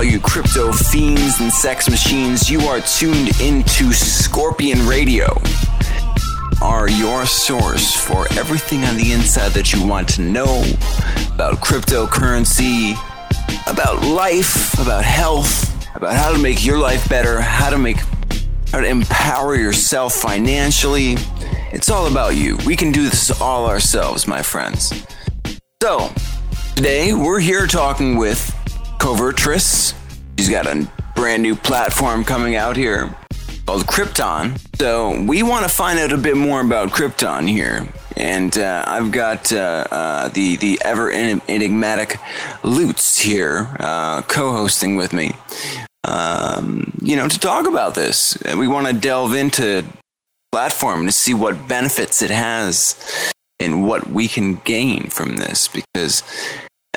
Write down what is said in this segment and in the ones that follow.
all you crypto fiends and sex machines. You are tuned into Scorpion Radio, are your source for everything on the inside that you want to know about cryptocurrency, about life, about health, about how to make your life better, how to make how to empower yourself financially. It's all about you. We can do this all ourselves, my friends. So, today we're here talking with Covertress. She's got a brand new platform coming out here called Krypton. So, we want to find out a bit more about Krypton here. And uh, I've got uh, uh, the the ever enigmatic Lutz here uh, co-hosting with me. Um, you know, to talk about this, we want to delve into platform to see what benefits it has and what we can gain from this because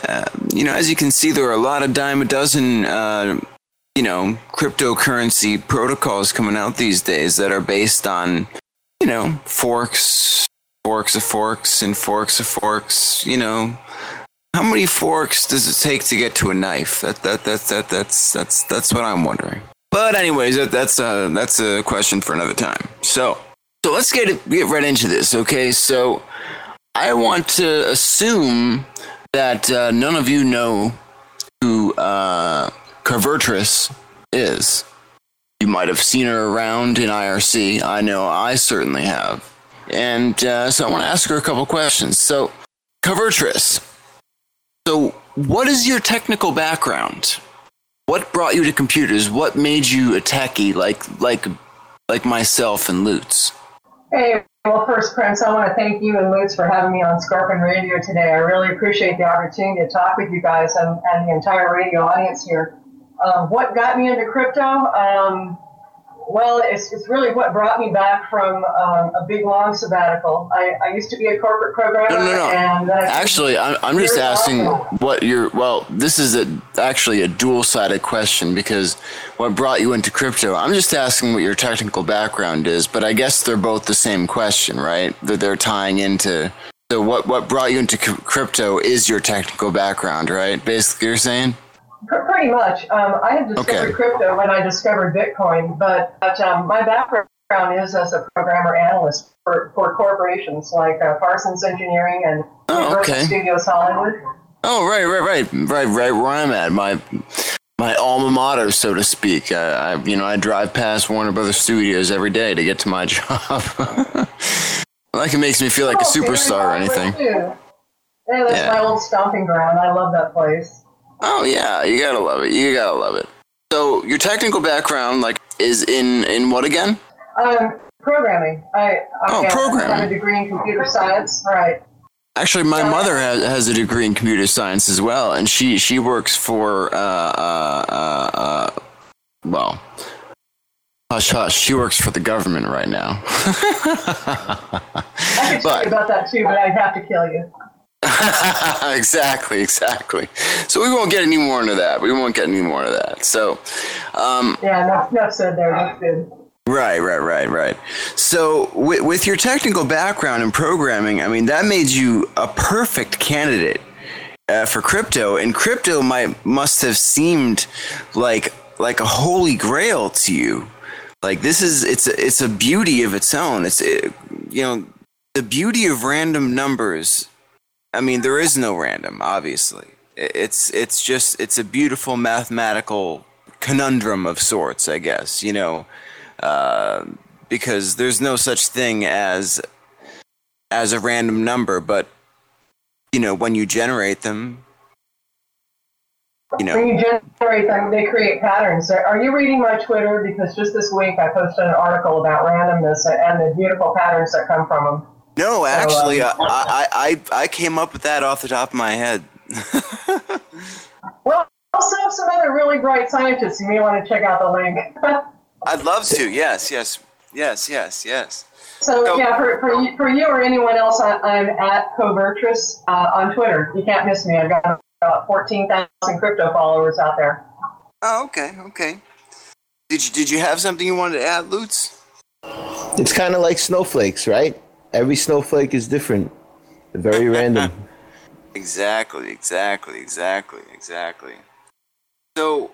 uh, you know as you can see there are a lot of dime a dozen uh, you know cryptocurrency protocols coming out these days that are based on you know forks forks of forks and forks of forks. You know how many forks does it take to get to a knife? That that that, that that's that's that's what i'm wondering. But anyways that, that's uh that's a question for another time. So so let's get get right into this okay? So I want to assume that uh, none of you know who uh, Covertress is. You might have seen her around in IRC. I know I certainly have. And uh, so I want to ask her a couple questions. So, Covertress, so what is your technical background? What brought you to computers? What made you a techie like like like myself and Lutz? Hey, well, first, Prince, I want to thank you and Lutz for having me on Scorpion Radio today. I really appreciate the opportunity to talk with you guys and, and the entire radio audience here. Um, what got me into crypto? Um, well, it's, it's really what brought me back from um, a big long sabbatical. I, I used to be a corporate programmer. No, no, no. And actually, I'm, I'm just asking what you're. Well, this is a, actually a dual sided question because what brought you into crypto? I'm just asking what your technical background is, but I guess they're both the same question, right? That they're tying into. So, what, what brought you into crypto is your technical background, right? Basically, you're saying? Pretty much. Um, I had discovered okay. crypto when I discovered Bitcoin, but, but um, my background is as a programmer analyst for, for corporations like uh, Parsons Engineering and oh, Universal okay. Studios Hollywood. Oh, right, right, right, right, right where I'm at. My my alma mater, so to speak. I, I, you know, I drive past Warner Brothers Studios every day to get to my job. like it makes me feel like oh, a superstar or anything. Yeah, that's yeah. my old stomping ground. I love that place. Oh yeah, you gotta love it. You gotta love it. So your technical background, like, is in in what again? Um, programming. I, I oh, programming. I have a degree in computer science. Right. Actually, my mother has, has a degree in computer science as well, and she she works for uh uh uh, uh well. Hush, hush. She works for the government right now. I could but, about that too, but I'd have to kill you. exactly, exactly. So we won't get any more into that. We won't get any more of that. So, um, yeah, enough, enough said there. That's good. Right, right, right, right. So, with, with your technical background in programming, I mean, that made you a perfect candidate uh, for crypto. And crypto might must have seemed like like a holy grail to you. Like this is it's a, it's a beauty of its own. It's it, you know the beauty of random numbers I mean, there is no random, obviously. It's it's just it's a beautiful mathematical conundrum of sorts, I guess. You know, uh, because there's no such thing as as a random number, but you know, when you generate them, you know, when you generate them, they create patterns. Are you reading my Twitter? Because just this week I posted an article about randomness and the beautiful patterns that come from them. No, actually, uh, I, I I came up with that off the top of my head. well, I also have some other really bright scientists. You may want to check out the link. I'd love to. Yes, yes, yes, yes, yes. So, so yeah, for, for, you, for you or anyone else, I, am at Covertress uh, on Twitter. You can't miss me. I've got about 14,000 crypto followers out there. Oh, okay, okay. Did you, did you have something you wanted to add, Lutz? It's kind of like snowflakes, right? Every snowflake is different, very random. exactly, exactly, exactly, exactly. So,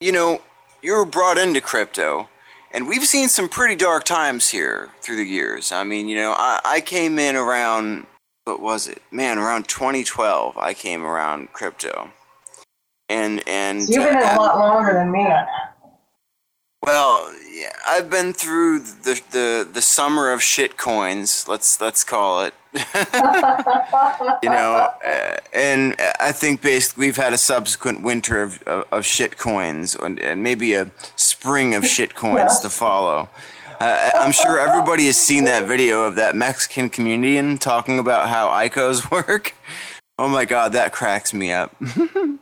you know, you were brought into crypto, and we've seen some pretty dark times here through the years. I mean, you know, I, I came in around, what was it? Man, around 2012, I came around crypto. And, and so you've been uh, a lot longer than me. Well, yeah, I've been through the, the, the summer of shit coins. Let's let's call it. you know, uh, and I think basically we've had a subsequent winter of, of, of shit coins and, and, maybe a spring of shit coins to follow. Uh, I'm sure everybody has seen that video of that Mexican comedian talking about how ICOs work. Oh my god, that cracks me up. Have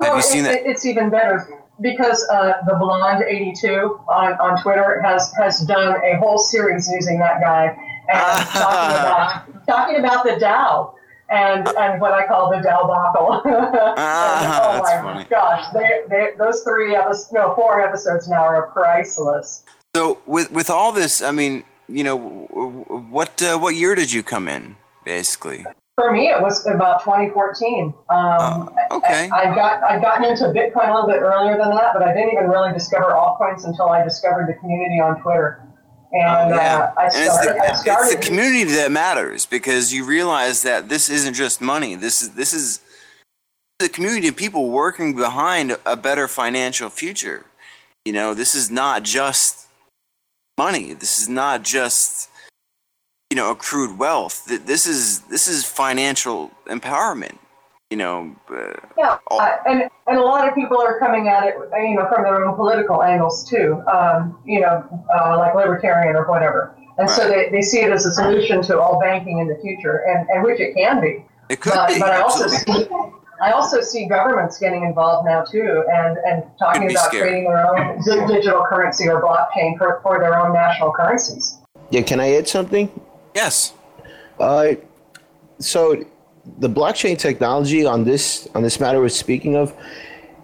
well, you seen that? It's even better because uh, the blonde 82 on, on Twitter has has done a whole series using that guy and talking about talking about the DAO and and what I call the DAO buckle. oh my funny. gosh, they, they, those three episodes, no, four episodes now are priceless. So with with all this, I mean, you know, what uh, what year did you come in, basically? For me, it was about 2014. Um, uh, okay. I, I got I'd gotten into Bitcoin a little bit earlier than that, but I didn't even really discover altcoins until I discovered the community on Twitter. And, oh, yeah. uh, I started, it's, the, started, it's the community that matters because you realize that this isn't just money. This is this is the community of people working behind a better financial future. You know, this is not just money. This is not just you know accrued wealth. This is this is financial empowerment. You know. Uh, yeah, all- uh, and and a lot of people are coming at it, you know, from their own political angles too. Um, you know, uh, like libertarian or whatever. And right. so they, they see it as a solution to all banking in the future, and, and which it can be. It could but, be. But I also see I also see governments getting involved now too, and, and talking about scary. creating their own digital currency or blockchain for, for their own national currencies. Yeah, can I add something? Yes. Uh, so the blockchain technology on this on this matter we're speaking of,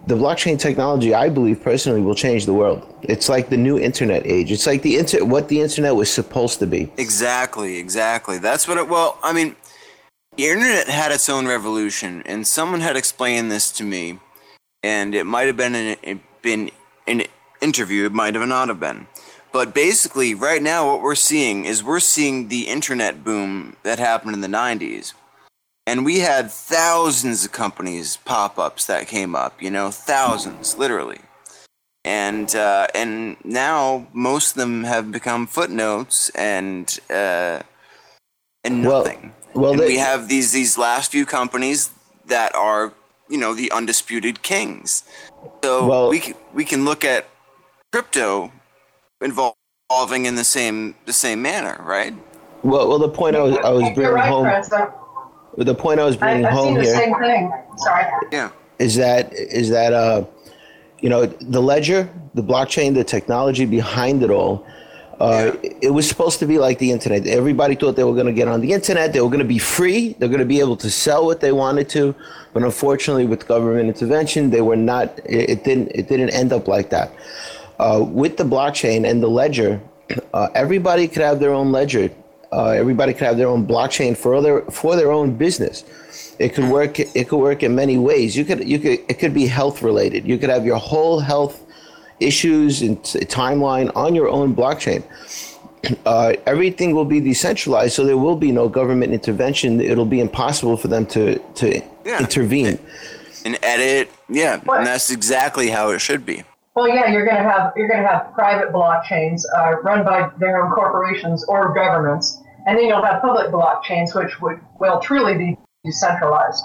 the blockchain technology, I believe personally, will change the world. It's like the new internet age. It's like the inter- what the internet was supposed to be. Exactly, exactly. That's what it. Well, I mean, the internet had its own revolution, and someone had explained this to me, and it might have been an, been an interview. It might have not have been. But basically, right now, what we're seeing is we're seeing the internet boom that happened in the 90s. And we had thousands of companies pop ups that came up, you know, thousands, literally. And uh, and now most of them have become footnotes and uh, and nothing. Well, well and they, we have these these last few companies that are you know the undisputed kings. So well, we can, we can look at crypto evolving in the same the same manner, right? Well, well, the point I was I was bringing right, home. The point I was bringing I, home here. Same thing. Sorry. Yeah. Is that is that uh, you know, the ledger, the blockchain, the technology behind it all. Uh, yeah. It was supposed to be like the internet. Everybody thought they were going to get on the internet. They were going to be free. They're going to be able to sell what they wanted to. But unfortunately, with government intervention, they were not. It, it didn't. It didn't end up like that. Uh, with the blockchain and the ledger, uh, everybody could have their own ledger. Uh, everybody could have their own blockchain for their for their own business. It could work. It could work in many ways. You could. You could. It could be health related. You could have your whole health issues and timeline on your own blockchain. Uh, everything will be decentralized, so there will be no government intervention. It'll be impossible for them to to yeah. intervene and edit. Yeah, and that's exactly how it should be. Well, yeah, you're going to have you're going to have private blockchains uh, run by their own corporations or governments, and then you'll have public blockchains, which would will truly be decentralized.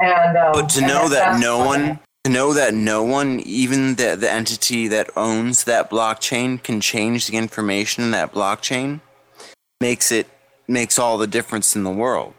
And um, but to know that no one to know that no one, even the the entity that owns that blockchain, can change the information in that blockchain, makes it makes all the difference in the world.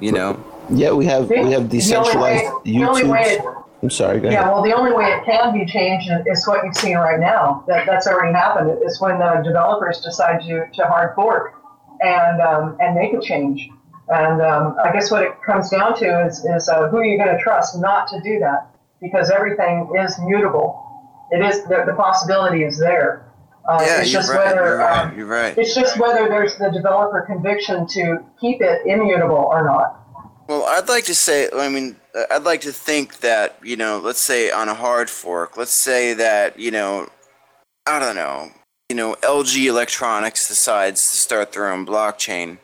You know. Yeah, we have we have decentralized YouTube. I'm sorry. Go yeah, well, the only way it can be changed is what you've seen right now. That that's already happened. It's when the developers decide to, to hard fork and um, and make a change. And um, I guess what it comes down to is is uh, who are you going to trust not to do that because everything is mutable. It is the, the possibility is there. Uh, yeah, it's just right, whether you're right, um, you're right. It's just whether there's the developer conviction to keep it immutable or not. Well, I'd like to say, I mean, I'd like to think that, you know, let's say on a hard fork, let's say that, you know, I don't know, you know, LG Electronics decides to start their own blockchain,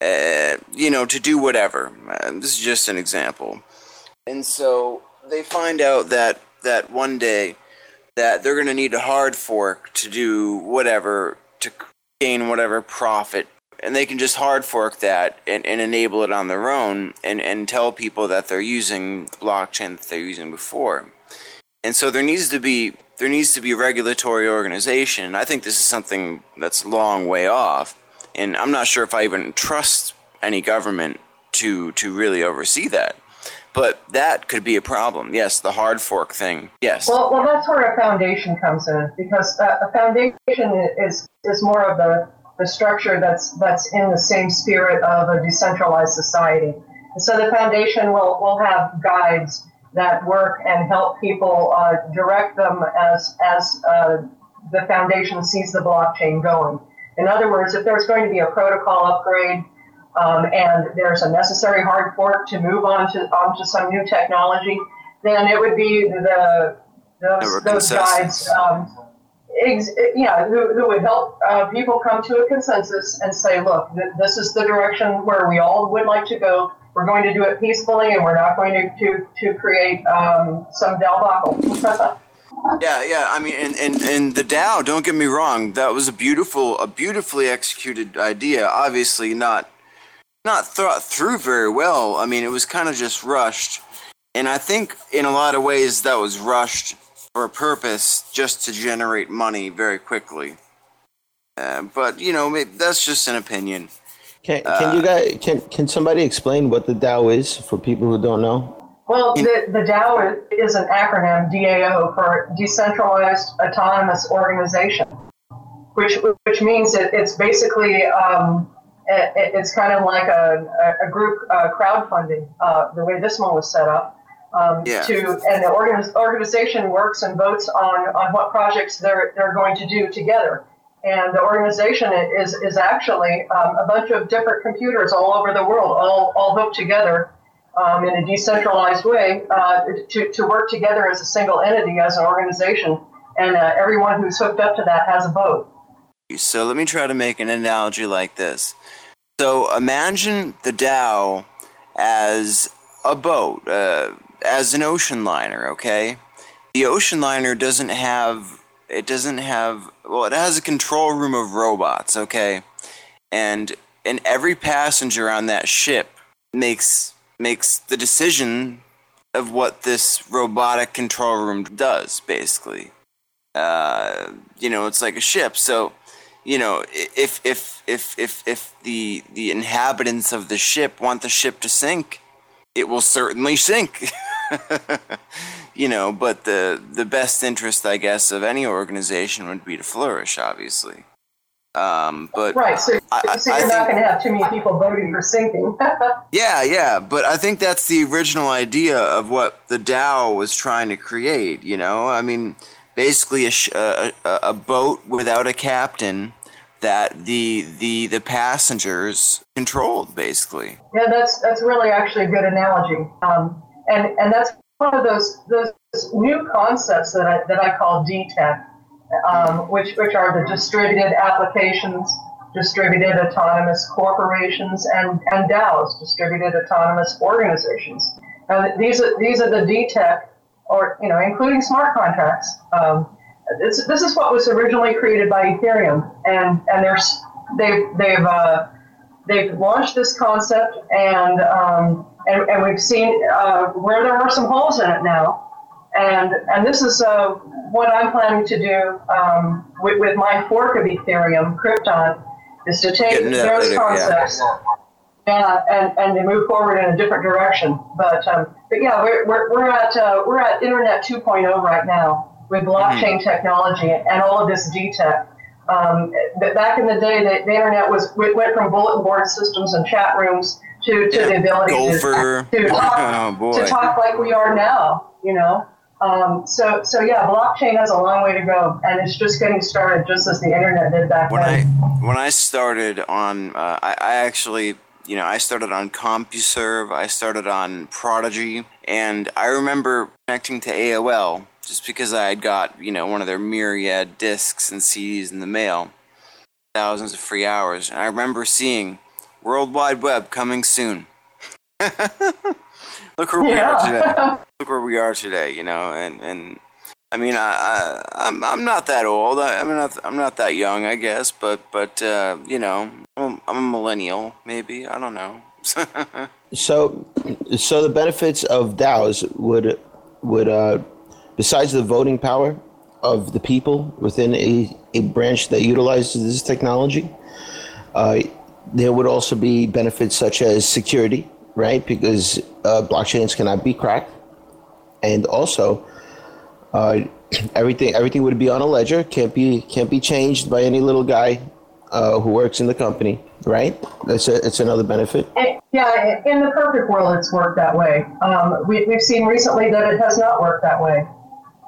uh, you know, to do whatever. Uh, this is just an example. And so they find out that, that one day that they're going to need a hard fork to do whatever, to gain whatever profit and they can just hard fork that and, and enable it on their own and, and tell people that they're using the blockchain that they're using before. And so there needs to be there needs to be a regulatory organization. I think this is something that's a long way off, and I'm not sure if I even trust any government to to really oversee that. But that could be a problem. Yes, the hard fork thing. Yes. Well, well, that's where a foundation comes in because uh, a foundation is is more of the the structure that's that's in the same spirit of a decentralized society. And so the foundation will, will have guides that work and help people uh, direct them as as uh, the foundation sees the blockchain going. In other words, if there's going to be a protocol upgrade um, and there's a necessary hard fork to move on to onto some new technology, then it would be the those, those guides um, ex- yeah, who, who would help uh, people come to a consensus and say, look, th- this is the direction where we all would like to go. We're going to do it peacefully, and we're not going to to, to create um, some debacle. yeah, yeah. I mean, and, and and the DAO. Don't get me wrong. That was a beautiful, a beautifully executed idea. Obviously, not not thought through very well. I mean, it was kind of just rushed, and I think in a lot of ways that was rushed for a purpose just to generate money very quickly. Uh, but you know, maybe that's just an opinion. Can, can uh, you guys can can somebody explain what the DAO is for people who don't know? Well, the, the DAO is an acronym, DAO, for Decentralized Autonomous Organization, which which means that it's basically um, it, it's kind of like a, a group uh, crowdfunding, uh, the way this one was set up um, yeah. to and the organiz- organization works and votes on on what projects they're they're going to do together. And the organization is is actually um, a bunch of different computers all over the world, all all hooked together um, in a decentralized way uh, to to work together as a single entity, as an organization. And uh, everyone who's hooked up to that has a vote. So let me try to make an analogy like this. So imagine the DAO as a boat. Uh, as an ocean liner, okay? The ocean liner doesn't have it doesn't have well, it has a control room of robots, okay? And and every passenger on that ship makes makes the decision of what this robotic control room does, basically. Uh, you know, it's like a ship. So, you know, if if if if if the the inhabitants of the ship want the ship to sink, it will certainly sink. you know, but the the best interest, I guess, of any organization would be to flourish, obviously. Um, but right, so, I, so you're I not going to have too many people voting for sinking. yeah, yeah, but I think that's the original idea of what the DAO was trying to create. You know, I mean, basically a, a, a boat without a captain that the the the passengers controlled basically yeah that's that's really actually a good analogy um, and and that's one of those those new concepts that I, that I call DTEC, um, which which are the distributed applications, distributed autonomous corporations, and and DAOs, distributed autonomous organizations. Now, these are these are the DTEC, or you know, including smart contracts. Um, this, this is what was originally created by Ethereum, and and they've they've uh, they've launched this concept and um, and, and we've seen uh, where there are some holes in it now. And, and this is uh, what I'm planning to do um, with, with, my fork of Ethereum, Krypton, is to take those later, concepts yeah. and, and to move forward in a different direction. But, um, but yeah, we're, we're, we're, at, uh, we're at Internet 2.0 right now with blockchain mm-hmm. technology and all of this DTEC. Um, back in the day, the, the internet was went from bulletin board systems and chat rooms to, to yeah, the ability to, to, talk, oh, to talk like we are now, you know. Um, so, so yeah, blockchain has a long way to go, and it's just getting started, just as the internet did back when then. I when I started on, uh, I, I, actually you know, I started on CompuServe, I started on Prodigy, and I remember connecting to AOL just because I had got, you know, one of their myriad discs and CDs in the mail, thousands of free hours. And I remember seeing World Wide Web coming soon. Look where yeah. we are today. Look where we are today, you know, and, and I mean, I, I I'm I'm not that old. I, I'm not I'm not that young, I guess. But but uh, you know, I'm, I'm a millennial, maybe. I don't know. so so the benefits of DAOs would would uh, besides the voting power of the people within a, a branch that utilizes this technology, uh, there would also be benefits such as security, right? Because uh, blockchains cannot be cracked, and also uh, everything everything would be on a ledger. Can't be can't be changed by any little guy uh, who works in the company. Right? That's a, it's another benefit. It, yeah, in the perfect world, it's worked that way. Um, we, have seen recently that it has not worked that way,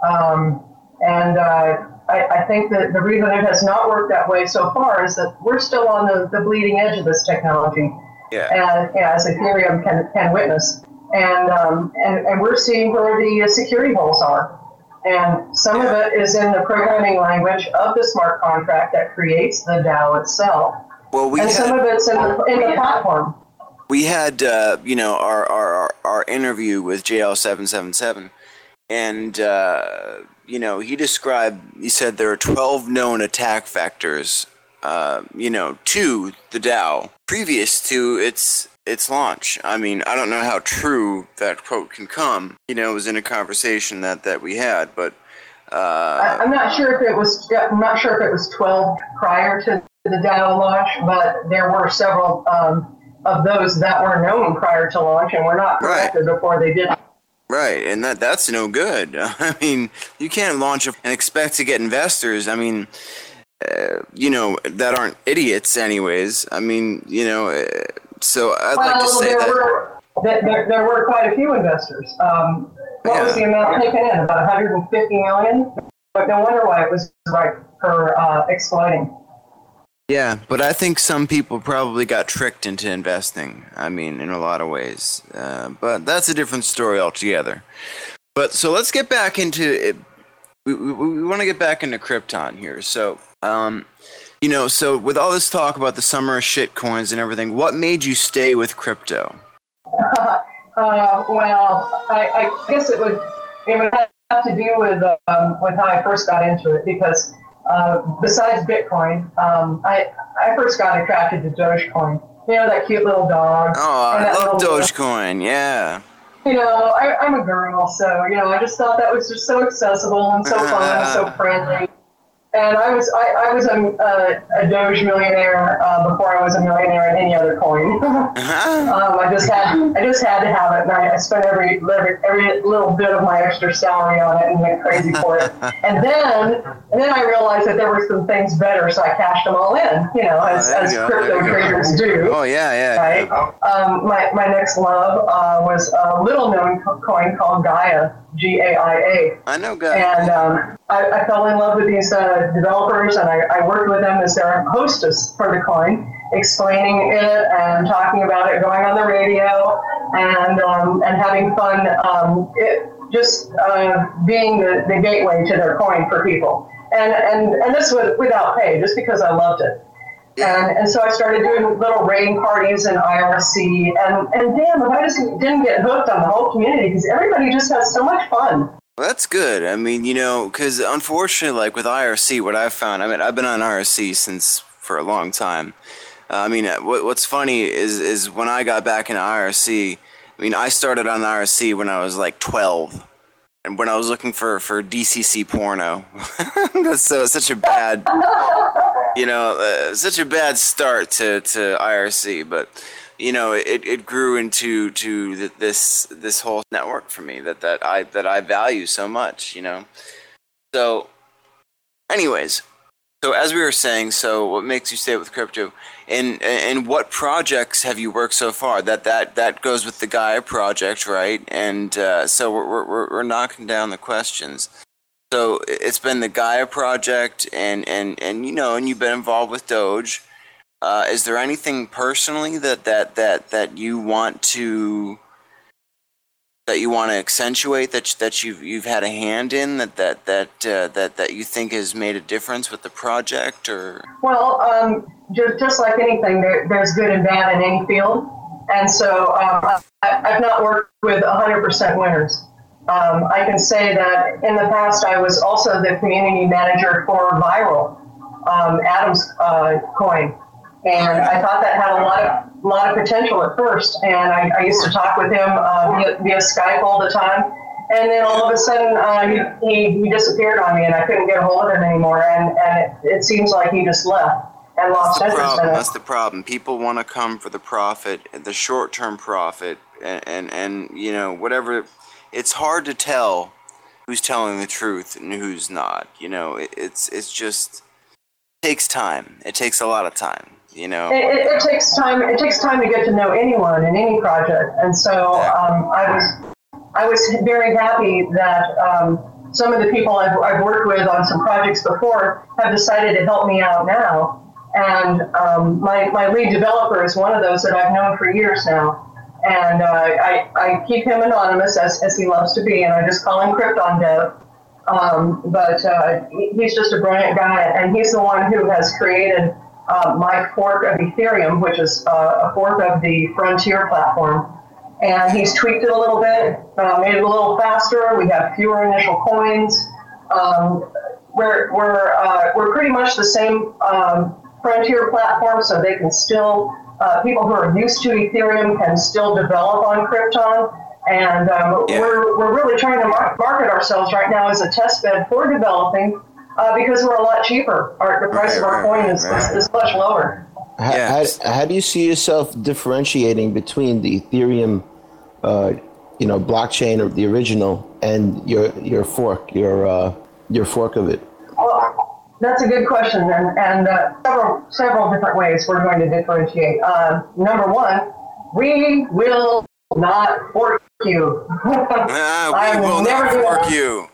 um, and uh, I, I, think that the reason it has not worked that way so far is that we're still on the, the bleeding edge of this technology. Yeah. And yeah, as Ethereum can, can witness. And, um, and, and we're seeing where the security holes are. And some of it is in the programming language of the smart contract that creates the DAO itself. Well, we and had, some of it's in the, in the platform. We had, uh, you know, our, our, our interview with JL777, and, uh, you know, he described, he said there are 12 known attack vectors, uh, you know, to the DAO previous to its its launch. I mean, I don't know how true that quote can come. You know, it was in a conversation that, that we had, but uh, I, am not sure if it was. I'm not sure if it was 12 prior to the DAO launch, but there were several um, of those that were known prior to launch and were not corrected right. before they did. Right, and that that's no good. I mean, you can't launch a, and expect to get investors. I mean, uh, you know, that aren't idiots, anyways. I mean, you know. Uh, so I'd well, like to say there that. Were, there, there were quite a few investors. Um, what yeah. was the amount taken in? About 150 million? But no wonder why it was right for uh, exploiting. Yeah, but I think some people probably got tricked into investing. I mean, in a lot of ways. Uh, but that's a different story altogether. But so let's get back into it. We, we, we want to get back into Krypton here. So, um, you know, so with all this talk about the summer of shit coins and everything, what made you stay with crypto? Uh, uh, well, I, I, guess it would it would have to do with um, with how I first got into it because uh, besides Bitcoin, um, I I first got attracted to Dogecoin. You know that cute little dog. Oh, I love Dogecoin. Yeah. You know, I, am a girl, so you know, I just thought that was just so accessible and so fun and so friendly and I was I, I was a, a, a Doge millionaire uh, before I was a millionaire in any other coin. uh-huh. um, I just had I just had to have it, and I, I spent every, every every little bit of my extra salary on it and went crazy for it. and then and then I realized that there were some things better, so I cashed them all in. You know, as, oh, as crypto traders do. Oh yeah, yeah. Right. Yeah. Um, my my next love uh, was a little known coin called Gaia. G A I A. I know guys. And um, I, I, fell in love with these uh, developers, and I, I, worked with them as their hostess for the coin, explaining it and talking about it, going on the radio, and um, and having fun. Um, it, just uh, being the, the gateway to their coin for people, and and and this was without pay, just because I loved it. And, and so I started doing little rain parties in IRC. And, and damn, if I just didn't get hooked on the whole community because everybody just has so much fun. Well, that's good. I mean, you know, because unfortunately, like with IRC, what I've found, I mean, I've been on IRC since for a long time. Uh, I mean, uh, what, what's funny is is when I got back into IRC. I mean, I started on IRC when I was like 12, and when I was looking for for DCC porno. that's so such a bad you know, uh, such a bad start to, to IRC, but you know, it, it grew into to this this whole network for me that, that I that I value so much, you know. So, anyways, so as we were saying, so what makes you stay with crypto, and and what projects have you worked so far? That that that goes with the Gaia project, right? And uh, so we're, we're we're knocking down the questions. So it's been the Gaia project, and and and you know, and you've been involved with Doge. uh, is there anything personally that that that that you want to that you want to accentuate that that you've you've had a hand in that that that uh, that that you think has made a difference with the project or? Well um, just, just like anything there, there's good and bad in any field. And so um, I, have not worked with 100% winners um, I can say that in the past I was also the community manager for Viral um, Adams uh, coin and I thought that had a lot of lot of potential at first. And I, I used to talk with him uh, via, via, Skype all the time. And then all of a sudden, uh, he, he, disappeared on me, and I couldn't get a hold of him anymore. And, and it, it seems like he just left and lost That's interest problem. That's the problem. People want to come for the profit, the short term profit, and, and, and you know whatever. It's hard to tell who's telling the truth and who's not. You know, it, it's it's just it takes time. It takes a lot of time you know. It, it, it, takes time. It takes time to get to know anyone in any project, and so um, I was I was very happy that um, some of the people I've, I've, worked with on some projects before have decided to help me out now. And um, my, my lead developer is one of those that I've known for years now. And uh, I, I keep him anonymous as, as he loves to be, and I just call him Krypton Dev. Um, but uh, he's just a brilliant guy, and he's the one who has created uh, my fork of Ethereum, which is uh, a fork of the Frontier platform. And he's tweaked it a little bit, made it a little faster. We have fewer initial coins. Um, we're, we're, uh, we're pretty much the same um, Frontier platform, so they can still, uh, people who are used to Ethereum can still develop on Krypton. And um, yeah. we're, we're really trying to market ourselves right now as a test bed for developing uh, because we're a lot cheaper. Our, the price right, of our right, coin is, right. is, is, much lower. How, how, how, do you see yourself differentiating between the Ethereum, uh, you know, blockchain or the original and your your fork, your uh, your fork of it? That's a good question, and, and uh, several several different ways we're going to differentiate. Uh, number one, we will not fork you. Ah, we will not fork you.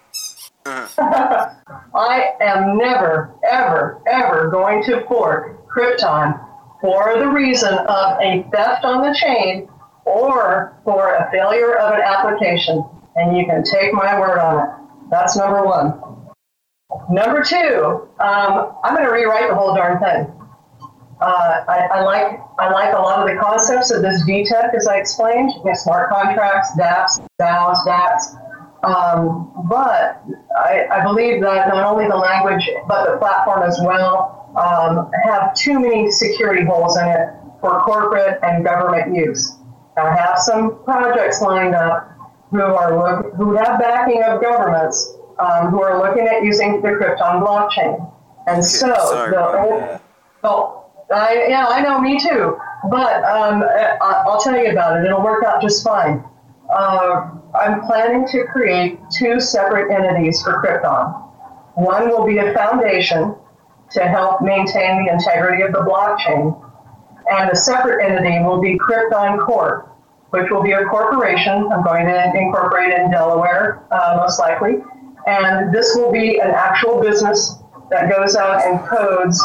I am never, ever, ever going to fork Krypton for the reason of a theft on the chain or for a failure of an application. And you can take my word on it. That's number one. Number two, um, I'm going to rewrite the whole darn thing. Uh, I, I, like I like a lot of the concepts of this DTech, as I explained, you know, smart contracts, DApps, DAOs, DApps. Um, but I, I, believe that not only the language but the platform as well um, have too many security holes in it for corporate and government use. I have some projects lined up who are who have backing of governments um, who are looking at using the Krypton blockchain. And so, the, oh, I, yeah, I know, me too. But um, I, will tell you about it. It'll work out just fine. Uh, I'm planning to create two separate entities for Krypton. One will be a foundation to help maintain the integrity of the blockchain, and a separate entity will be Krypton Corp, which will be a corporation. I'm going to incorporate in Delaware, uh, most likely. And this will be an actual business that goes out and codes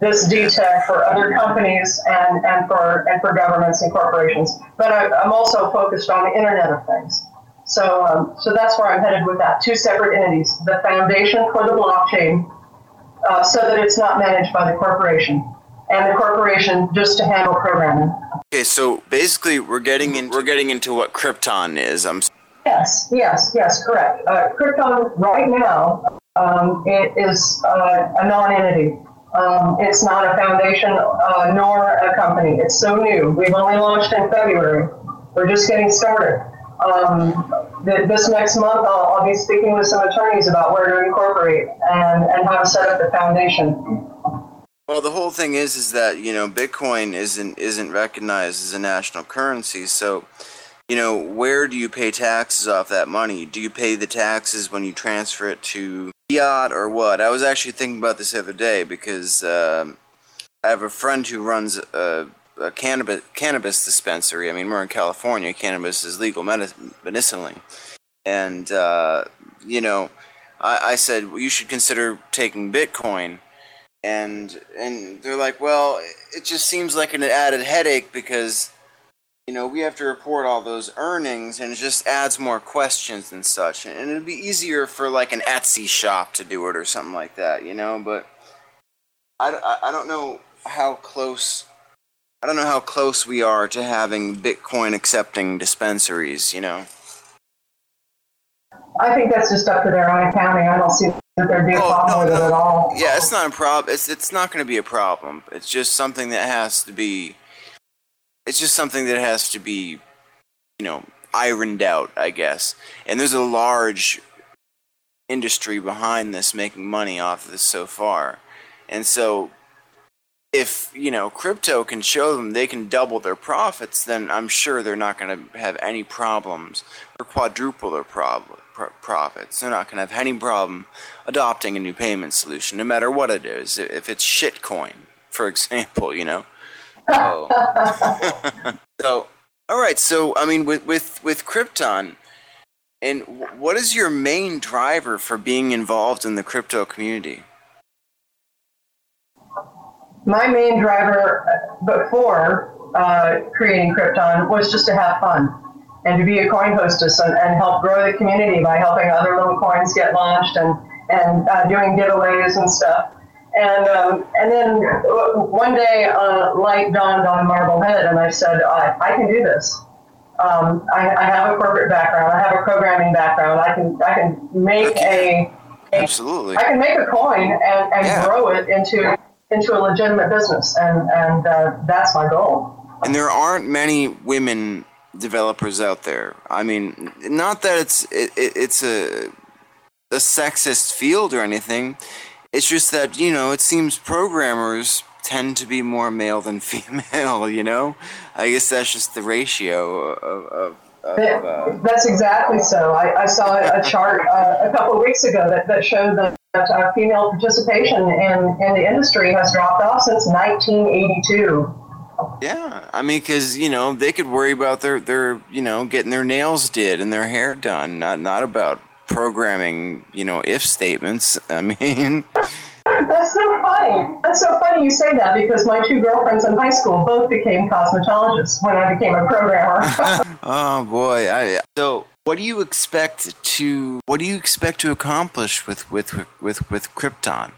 this DTech for other companies and, and for and for governments and corporations. But I, am also focused on the Internet of Things. So um, so that's where I'm headed with that. Two separate entities: the foundation for the blockchain, uh, so that it's not managed by the corporation, and the corporation just to handle programming. Okay, so basically, we're getting in, we're getting into what Krypton is. I'm. Yes, yes, yes, correct. Uh, Krypton right now um, it is uh, a non-entity. Um, it's not a foundation uh, nor a company. It's so new. We've only launched in February. We're just getting started. Um, th- this next month, I'll, I'll, be speaking with some attorneys about where to incorporate and, and how to set up the foundation. Well, the whole thing is is that you know Bitcoin isn't isn't recognized as a national currency, so you know where do you pay taxes off that money? Do you pay the taxes when you transfer it to fiat or what? I was actually thinking about this the other day because um, I have a friend who runs a, a, cannabis cannabis dispensary. I mean, we're in California. Cannabis is legal medicinally, and uh, you know, I, I said well, you should consider taking Bitcoin and and they're like, well, it just seems like an added headache because you know we have to report all those earnings, and it just adds more questions and such. And it'd be easier for like an Etsy shop to do it or something like that, you know. But I, I, don't know how close. I don't know how close we are to having Bitcoin accepting dispensaries, you know. I think that's just up to their own accounting. I don't see that there'd be a problem with it at all. Yeah, it's not a problem. It's it's not going to be a problem. It's just something that has to be. It's just something that has to be, you know, ironed out, I guess. And there's a large industry behind this making money off of this so far, and so if you know crypto can show them they can double their profits, then I'm sure they're not going to have any problems or quadruple their problem profits. They're not going to have any problem adopting a new payment solution, no matter what it is. If it's shitcoin, for example, you know. So, so all right. So, I mean, with with with Krypton, and what is your main driver for being involved in the crypto community? My main driver before uh, creating Krypton was just to have fun and to be a coin hostess and, and help grow the community by helping other little coins get launched and, and uh, doing giveaways and stuff. And, um, and then one day, uh, light dawned on Marblehead, and I said, I, I can do this. Um, I, I, have a corporate background. I have a programming background. I can I can make okay. a, a absolutely. I can make a coin and, and yeah. grow it into into a legitimate business, and and uh, that's my goal. And there aren't many women developers out there. I mean, not that it's it, it, it's a a sexist field or anything. It's just that you know it seems programmers tend to be more male than female. You know, I guess that's just the ratio of. of uh, that's exactly so. I, I saw a chart uh, a couple of weeks ago that, that showed that, that uh, female participation in, in the industry has dropped off since 1982. Yeah, I mean, because you know they could worry about their their you know getting their nails did and their hair done, not not about programming you know if statements. I mean. That's so funny. That's so funny you say that because my two girlfriends in high school both became cosmetologists when I became a programmer. oh boy! I, so, what do you expect to what do you expect to accomplish with with with with Krypton?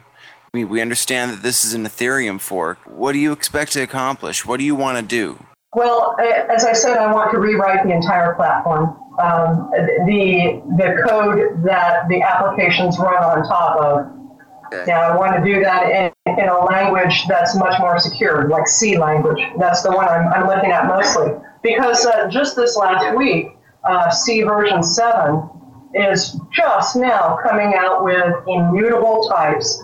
We, we understand that this is an Ethereum fork. What do you expect to accomplish? What do you want to do? Well, as I said, I want to rewrite the entire platform. Um, the the code that the applications run on top of. Now, I want to do that in, in a language that's much more secure, like C language. That's the one I'm, I'm looking at mostly. Because uh, just this last week, uh, C version 7 is just now coming out with immutable types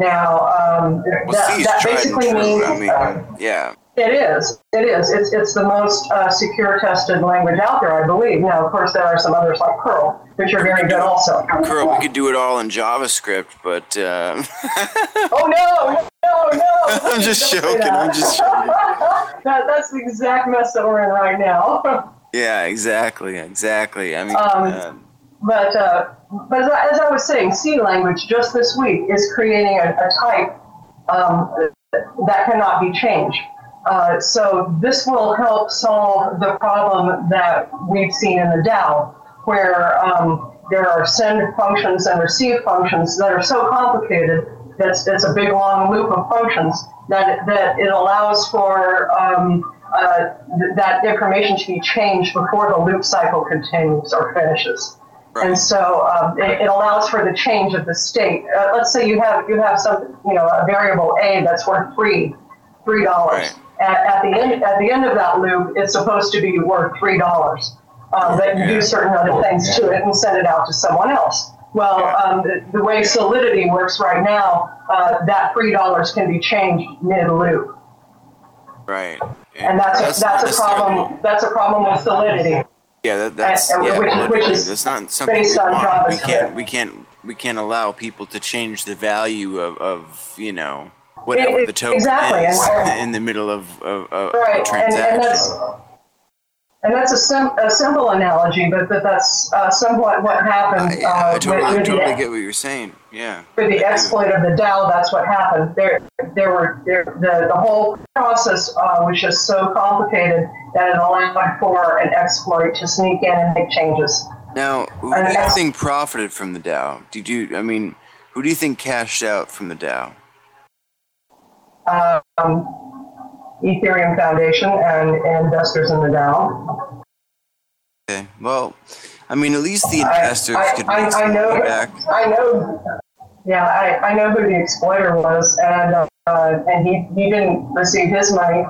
now, um, well, that, that basically means. I mean, uh, yeah. It is. It is. It's, it's the most uh, secure tested language out there, I believe. Now, of course, there are some others like Perl, which are very good also. Perl, we could do it all in JavaScript, but. Uh... oh, no, no, no. I'm just joking. I'm just joking. that, that's the exact mess that we're in right now. yeah, exactly. Exactly. I mean, um, uh, but uh, but as I, as I, was saying, C language just this week is creating a, a type um, that cannot be changed. Uh, so this will help solve the problem that we've seen in the DAO, where um, there are send functions and receive functions that are so complicated that it's, it's a big long loop of functions that that it allows for um, uh, th- that information to be changed before the loop cycle continues or finishes. And so um, it, it, allows for the change of the state. Uh, let's say you have you have some you know a variable a that's worth three three dollars. Right. At, at, the end at the end of that loop, it's supposed to be worth three dollars. Um, but you do certain other things to it and send it out to someone else. Well, um, the, the, way Solidity works right now, uh, that three dollars can be changed mid loop. Right. And, and that's, that's, a, that's a problem. That's a problem with Solidity. Yeah, that, that's and, yeah, which, which is that's not something based we, on want. we can't we can't we can't allow people to change the value of, of you know whatever it, the token exactly. is and, in the middle of, of, of right. a transaction. And, and, that's and that's a, sim- a simple analogy, but that that's uh, somewhat what happened. I, uh, I totally, with, with totally the, get what you're saying. Yeah. with the exploit of the DAO, that's what happened. There, there were there, the the whole process uh, was just so complicated that it allowed for an exploit to sneak in and make changes. Now, who And do you think profited from the DAO? Did you? I mean, who do you think cashed out from the DAO? Um, Ethereum Foundation and investors in the DAO. Okay. Well, I mean, at least the investors I, could I, make I know, back. I know, yeah, I, I know who the exploiter was, and uh, and he, he didn't receive his money.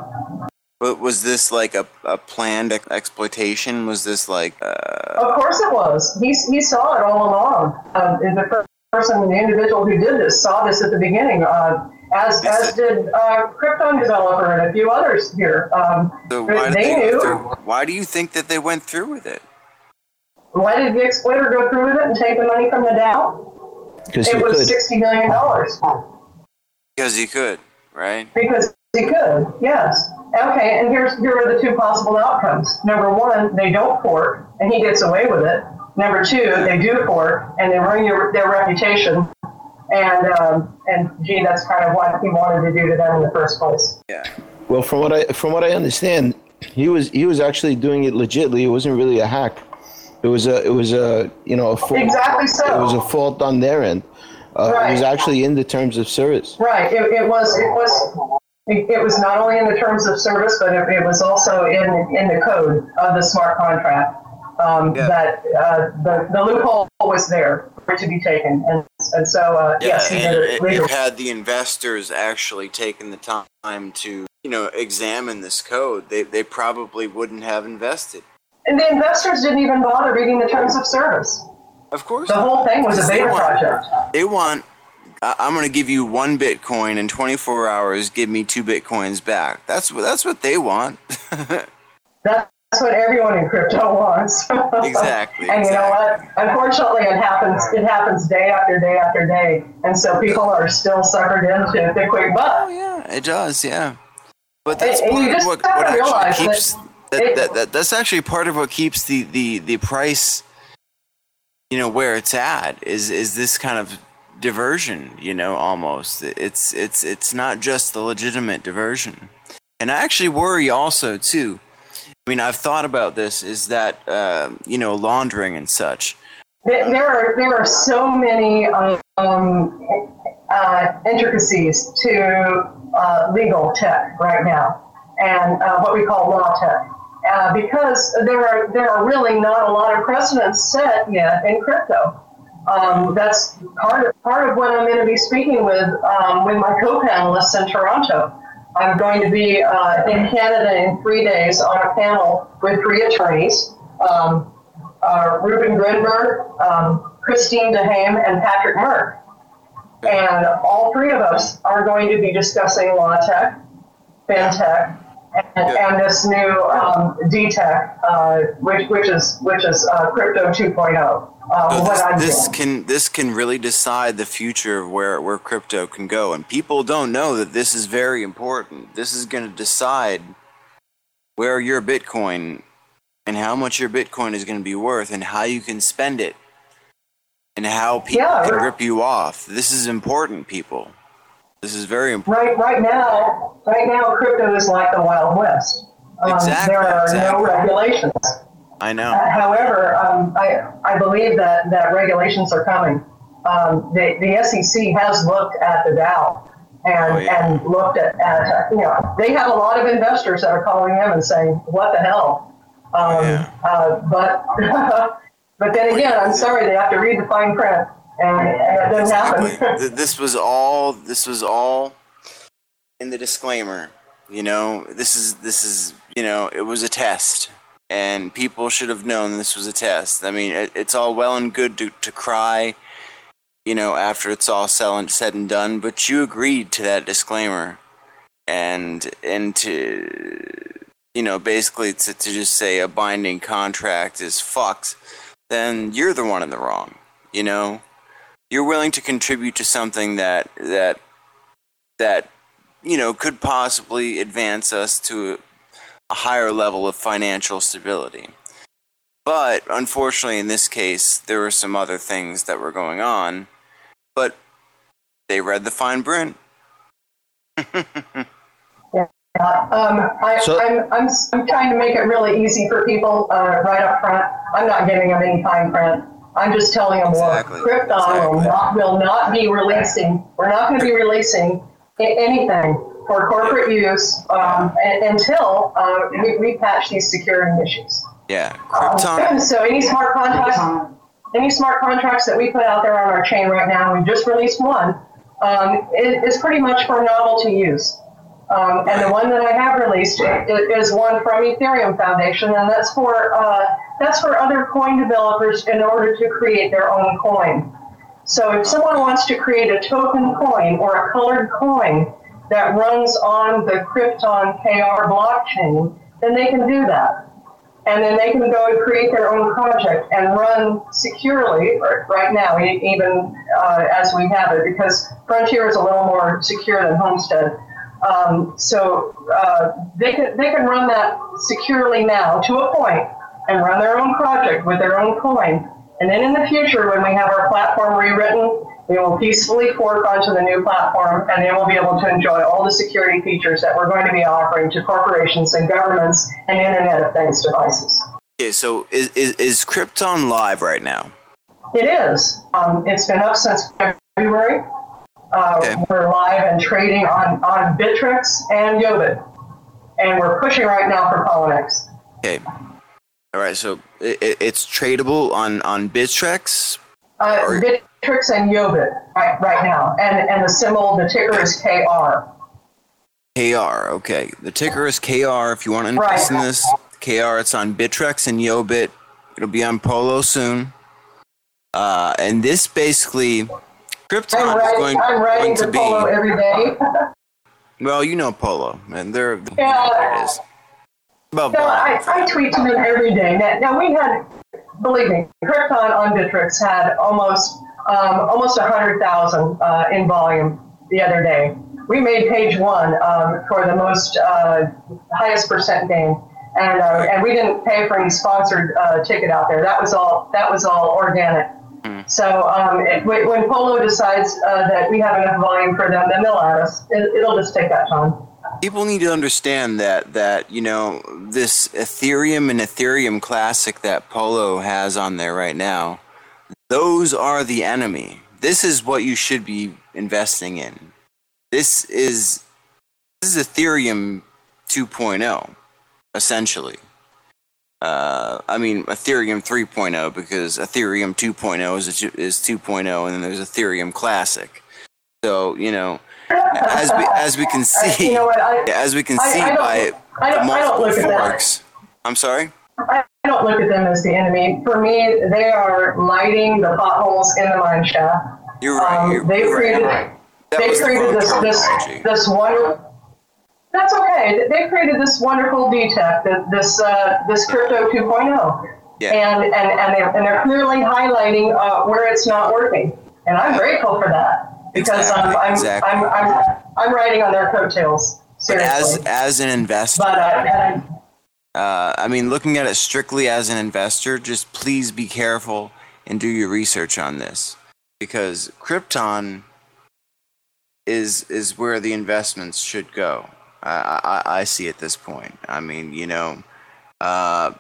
But was this like a, a planned ex- exploitation? Was this like? Uh, Of course it was. He, he saw it all along. Uh, the per- person, the individual who did this, saw this at the beginning, uh, as as did uh, Krypton developer and a few others here. Um, so why they they knew. through? Why do you think that they went through with it? Why did the exploiter go through with it and take the money from the DAO? Because It was could. sixty million dollars. Because he could, right? Because he could, yes. Okay, and here's here are the two possible outcomes. Number one, they don't fork, and he gets away with it. Number two, they do fork, and they ruin your, their reputation. And um, and gee, that's kind of what he wanted to do to them in the first place. Yeah. Well, from what I from what I understand, he was he was actually doing it legitly. It wasn't really a hack. It was a it was a you know a fault. Exactly so. It was a fault on their end. Uh, It was actually in the terms of service. Right. It, it was. It was. It, it was not only in the terms of service, but it, it was also in in the code of the smart contract. Um, Yeah. That uh, the the loophole was there for it to be taken, and and so uh, Yeah, yes, it, it it had the investors actually taken the time to, you know, examine this code, they, they probably wouldn't have invested. And the investors didn't even bother reading the terms of service. Of course. The whole thing was a They beta want- project. They want, I'm going to give you one Bitcoin in 24 hours, give me two Bitcoins back. That's what, that's what they want. That's what everyone in crypto wants. Exactly, and you know what? Unfortunately, it happens. It happens day after day after day, and so people are still suckered into the quick oh, yeah, it does, yeah. But that's And- and part of what, what actually that keeps, that, it- that, that, that's actually part of what keeps the, the, the price, you know, where it's at, is, is this kind of diversion, you know, almost. It's, it's, it's not just the legitimate diversion. And I actually worry also, too. I mean, I've thought about this, is that, uh, you know, laundering and such. There are there are so many um, uh, intricacies to uh, legal tech right now, and uh, what we call law tech, uh, because there are there are really not a lot of precedents set yet in crypto. Um, that's part of part of what I'm going to be speaking with um, with my co-panelists in Toronto. I'm going to be uh, in Canada in three days on a panel with three attorneys. Um, uh, Reuben Grinberg, um, Christine Duhaime, and Patrick Murck. And all three of us are going to be discussing law tech, fintech, and, and this new um, DTech, uh, which, which is which is uh, crypto 2.0. Uh, So this, this can this can really decide the future of where where crypto can go, and people don't know that this is very important. This is going to decide where your Bitcoin and how much your Bitcoin is going to be worth, and how you can spend it, and how people Yeah, can right. rip you off. This is important, people. This is very important. Right, right now, right now, crypto is like the Wild West. Um, Exactly, there are exactly. no regulations. I know. Uh, However, um, I, I believe that, that regulations are coming. Um, the, the SEC has looked at the DAO and, Oh, yeah. and looked at, at, you know, they have a lot of investors that are calling them and saying, what the hell? Um, Yeah. uh, but, but then again, I'm sorry, they have to read the fine print and, and it doesn't Exactly. happen. Th- this was all. This was all in the disclaimer. You know, this is this is you know, it was a test, and people should have known this was a test. I mean, it, it's all well and good to to cry, you know, after it's all said and said and done, but you agreed to that disclaimer, and and to you know, basically to, to just say a binding contract is fucked, then you're the one in the wrong. You know, you're willing to contribute to something that that that you know could possibly advance us to a higher level of financial stability. But unfortunately, in this case, there were some other things that were going on, but they read the fine print. Yeah. Um, I, So- I'm, I'm, I'm trying to make it really easy for people uh, right up front. I'm not giving them any fine print. I'm just telling them, Exactly, look, Krypton will not, will not be releasing, we're not going to be releasing anything for corporate use um, a- until uh, we, we patch these security issues. Yeah, Um, So any smart contracts, any smart contracts that we put out there on our chain right now, we just released one, um, is, is pretty much for novelty use. Um, and the one that I have released i- is one from Ethereum Foundation, and that's for uh, that's for other coin developers in order to create their own coin. So if someone wants to create a token coin or a colored coin that runs on the Krypton KR blockchain, then they can do that. And then they can go and create their own project and run securely right now, even uh, as we have it, because Frontier is a little more secure than Homestead. Um, so uh, they can they can run that securely now to a point and run their own project with their own coin. And then in the future, when we have our platform rewritten, they will peacefully fork onto the new platform, and they will be able to enjoy all the security features that we're going to be offering to corporations and governments and Internet of Things devices. Okay, so is, is, is Krypton live right now? It is. Um, it's been up since February. Uh, Okay. We're live and trading on, on Bittrex and Yobit. And we're pushing right now for Poloniex. Okay. All right, so it, it, it's tradable on on Bittrex. Uh, Or- Bittrex and Yobit right, right now. And, and the symbol, the ticker is KR. KR. Okay, the ticker is KR. If you want to invest Right. in this, KR. It's on Bittrex and Yobit. It'll be on Polo soon. Uh, and this basically, Krypton I'm is going, I'm going to to be. Polo every day. Well, you know Polo, and they're Yeah. it is. About No, I. I tweet to them every day. Now, now we had, believe me, Krypton on Bittrex had almost um, almost hundred thousand uh, in volume the other day. We made page one um, for the most uh, highest percent gain, and uh, and we didn't pay for any sponsored uh, ticket out there. That was all that was all organic. So um, it, when when Polo decides uh, that we have enough volume for them, then they'll add us. It, it'll just take that time. people need to understand that that you know this Ethereum and Ethereum Classic that Polo has on there right now, those are the enemy. This is what you should be investing in. This is this is Ethereum 2.0, essentially. Uh, I mean Ethereum 3.0 because Ethereum 2.0 is a, is 2.0, and then there's Ethereum Classic. So you know, as we as we can see, you know I- as we can I- see I by I the don't- I don't multiple look at that. forks. I'm sorry. I don't look at them as the enemy. For me, they are lighting the potholes in the mine shaft. You're right. Um, you're, they you're created, right. They the created this this this wonderful. That's okay. They created this wonderful DTech, th- this uh, this crypto 2.0, Yeah. and and and they're, and they're clearly highlighting uh, where it's not working, and I'm grateful for that because Exactly, I'm, I'm, exactly. I'm I'm I'm riding on their coattails. But as as an investor, but uh, uh, I mean, looking at it strictly as an investor, just please be careful and do your research on this because Krypton is is where the investments should go. I, I, I see at this point. I mean, you know, uh,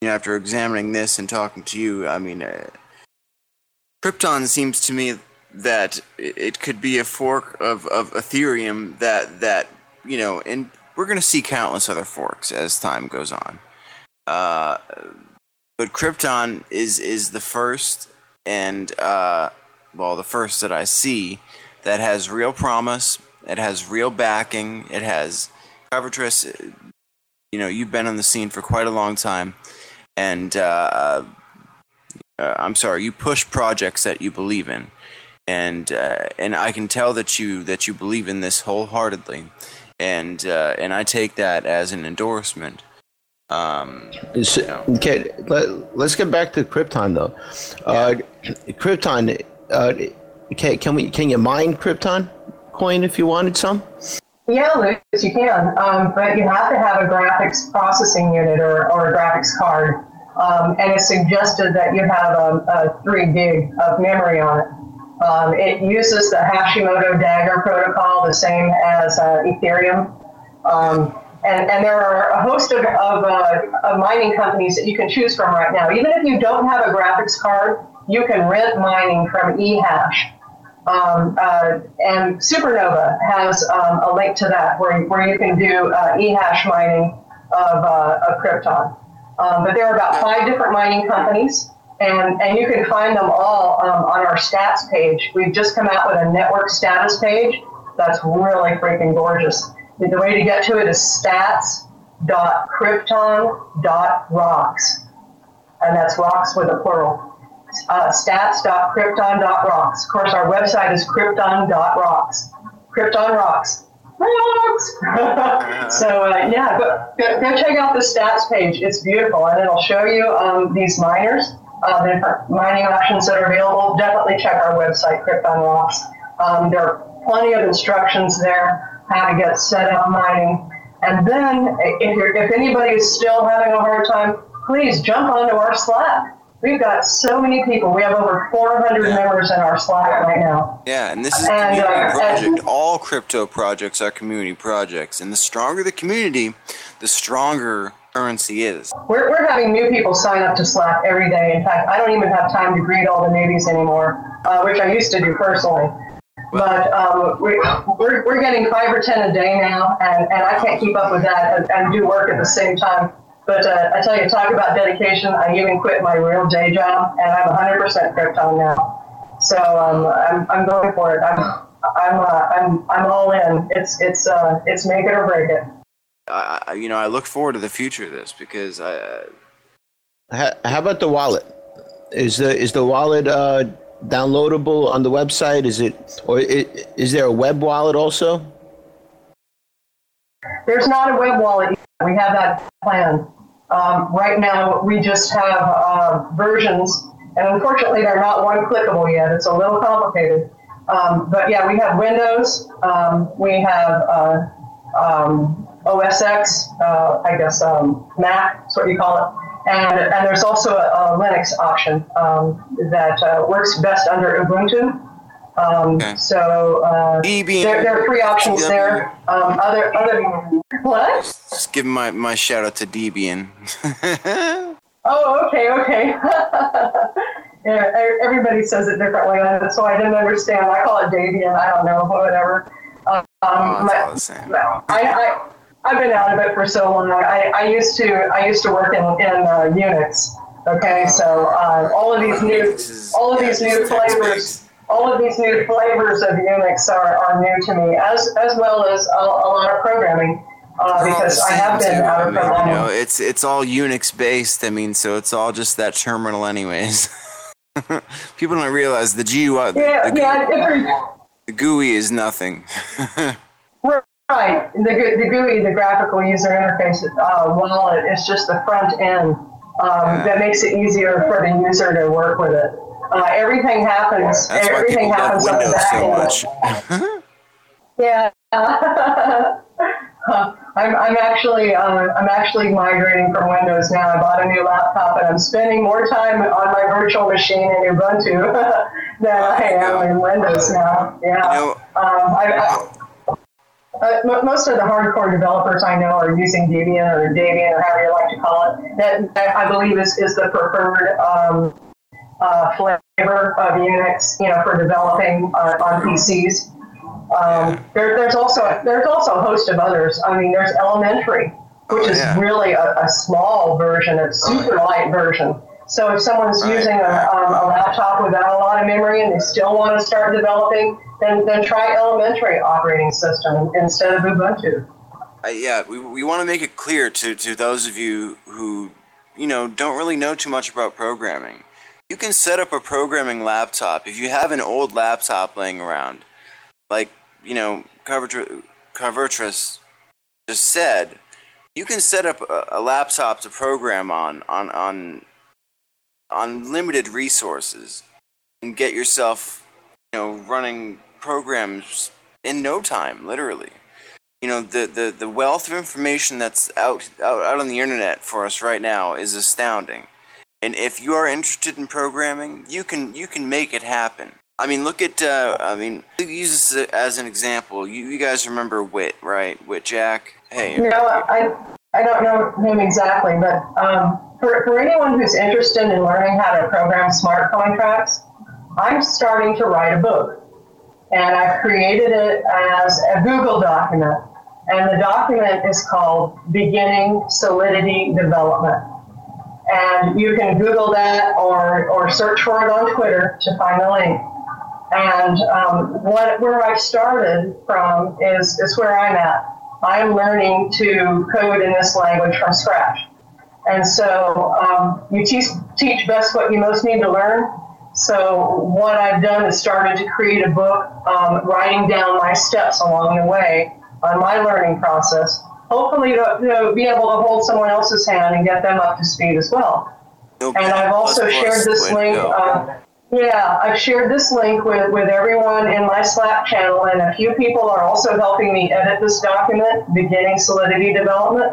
you know, after examining this and talking to you, I mean, uh, Krypton seems to me that it, could be a fork of, of Ethereum that that you know, and we're going to see countless other forks as time goes on. Uh, but Krypton is is the first, and uh, well, the first that I see that has real promise. It has real backing. It has Covertress. You know, you've been on the scene for quite a long time, and uh, uh, I'm sorry, you push projects that you believe in, and uh, and I can tell that you that you believe in this wholeheartedly, and uh, and I take that as an endorsement. Um, Is- Okay, let, let's get back to Krypton though. Uh, Krypton, uh, can, can we can you mine Krypton coin if you wanted some? Yeah, Lucas, you can, um, but you have to have a graphics processing unit or, or a graphics card. Um, and it's suggested that you have a, a 3 gig of memory on it. Um, it uses the Hashimoto Dagger protocol, the same as uh, Ethereum. Um, and, and there are a host of, of, uh, of mining companies that you can choose from right now. Even if you don't have a graphics card, you can rent mining from eHash. Um, uh, and Supernova has um, a link to that where, where you can do uh, eHash mining of, uh, of Krypton. Um, but there are about five different mining companies, and, and you can find them all um, on our stats page. We've just come out with a network status page that's really freaking gorgeous. The way to get to it is stats.krypton.rocks, and that's rocks with a plural uh, stats.krypton.rocks. Of course, our website is krypton.rocks. Krypton rocks. Rocks! so, uh, yeah, go, go, check out the stats page. It's beautiful, and it'll show you um, these miners, uh, the different mining options that are available. Definitely check our website, Krypton Rocks. Um, there are plenty of instructions there how to get set up mining. And then, if, you're, if anybody is still having a hard time, please jump onto our Slack We've got so many people. We have over 400 yeah. members in our Slack right now. Yeah, and this is a community uh, project. And, All crypto projects are community projects. And the stronger the community, the stronger currency is. We're, we're having new people sign up to Slack every day. In fact, I don't even have time to greet all the newbies anymore, uh, which I used to do personally. But um, we, we're, we're getting five or ten a day now, and, and I can't keep up with that and, and do work at the same time. But uh, I tell you, talk about dedication. I even quit my real day job, and I'm 100% Krypton now. So um, I'm, I'm going for it. I'm I'm uh, I'm I'm all in. It's it's uh, it's make it or break it. I, you know, I look forward to the future of this because I. Uh... How, how about the wallet? Is the is the wallet uh, downloadable on the website? Is it or it, is there a web wallet also? There's not a web wallet. Yet. We have that plan. Um, right now, we just have uh, versions, and unfortunately, they're not one clickable yet. It's a little complicated. Um, but yeah, we have Windows, um, we have uh, um, OS X, uh, I guess um, Mac, that's what you call it. And, and there's also a, a Linux option um, that uh, works best under Ubuntu. Um, okay. So uh, there, there, are three options there. Um, other other what? Just give my my shout out to Debian. oh, okay, okay. yeah, everybody says it differently, so I didn't understand. I call it Debian. I don't know, whatever. Um, oh, my, all the same. I, I I've been out of it for so long. I, I used to I used to work in in uh, Unix. Okay, so uh, all of these new all of these new flavors all of these new flavors of Unix are, are new to me, as as well as a, a lot of programming. Uh, because I have been too. out of I mean, you know, it's it's all Unix based. I mean, so it's all just that terminal, anyways. People don't realize the GUI. Yeah, the, yeah. The GUI is nothing. right. The, the GUI, the graphical user interface uh, wallet, is just the front end um, that makes it easier for the user to work with it. Uh, everything happens. That's everything why happens love Windows so much. yeah. I'm, I'm actually um, I'm actually migrating from Windows now. I bought a new laptop and I'm spending more time on my virtual machine in Ubuntu than I am in Windows now. Yeah. You know, um, I, I, uh, most of the hardcore developers I know are using Debian or Debian or however you like to call it. That I believe is, is the preferred um, uh, flavor of Unix, you know, for developing uh, on PCs. Um, there, there's also there's also a host of others. I mean, there's Elementary, which oh, yeah. is really a, a, small version, a super light version. So if someone's right. using a, um, a laptop without a lot of memory and they still want to start developing, then then try Elementary operating system instead of Ubuntu. Uh, yeah, we, we want to make it clear to, to those of you who, you know, don't really know too much about programming you can set up a programming laptop if you have an old laptop laying around, like you know Covertress just said. You can set up a, a laptop to program on on on on limited resources and get yourself you know running programs in no time, literally. you know the, the, the wealth of information that's out, out out on the internet for us right now is astounding. And if you are interested in programming, you can you can make it happen. I mean, look at uh, I mean, use this as an example. You, you guys remember Wit, right? Wit Jack. Hey. No, I I don't know him exactly, but um, for for anyone who's interested in learning how to program smart contracts, I'm starting to write a book, and I've created it as a Google document and the document is called Beginning Solidity Development. And you can Google that or, or search for it on Twitter to find the link. And um, what, where I started from is, is where I'm at. I'm learning to code in this language from scratch. And so um, you teach, teach best what you most need to learn. So what I've done is started to create a book, um, writing down my steps along the way on my learning process, hopefully to, to be able to hold someone else's hand and get them up to speed as well. and I've also shared this link. Uh, yeah, I've shared this link with, with everyone in my Slack channel, and a few people are also helping me edit this document, beginning Solidity Development.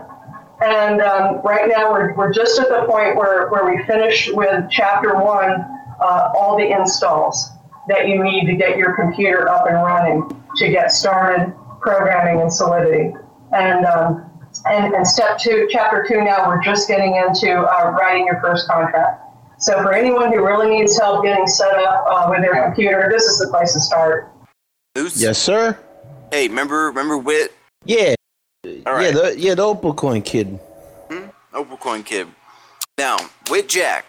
And um, right now, we're, we're just at the point where, where we finish with chapter one, uh, all the installs that you need to get your computer up and running to get started programming in Solidity. And, um, and, and step two, chapter two now, we're just getting into uh, writing your first contract. So for anyone who really needs help getting set up uh, with their computer, this is the place to start. Yes, sir. Hey, remember remember Wit? Yeah. All right. Yeah, the yeah the Opal Coin kid. Hmm? Opal Coin kid. Now, Wit Jack,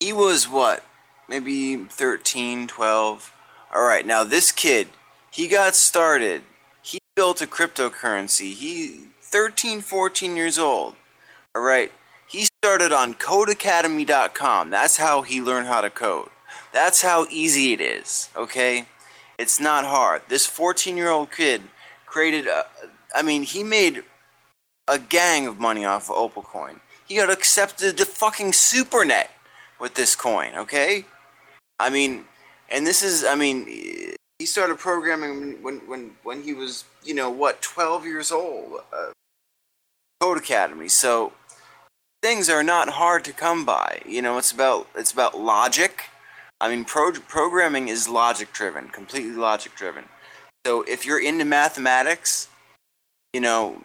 he was what? Maybe 13, 12. All right, now this kid, he got started He built a cryptocurrency. He 13, 14 years old. All right. Started on codecademy.com. That's how he learned how to code. That's how easy it is, okay? It's not hard. This 14-year-old kid created a I mean, he made a gang of money off of Opal coin. He got accepted to fucking SuperNet with this coin, okay? I mean, and this is I mean, he started programming when when when he was you know what 12 years old uh, Codecademy so things are not hard to come by you know it's about it's about logic i mean pro- programming is logic driven completely logic driven so if you're into mathematics you know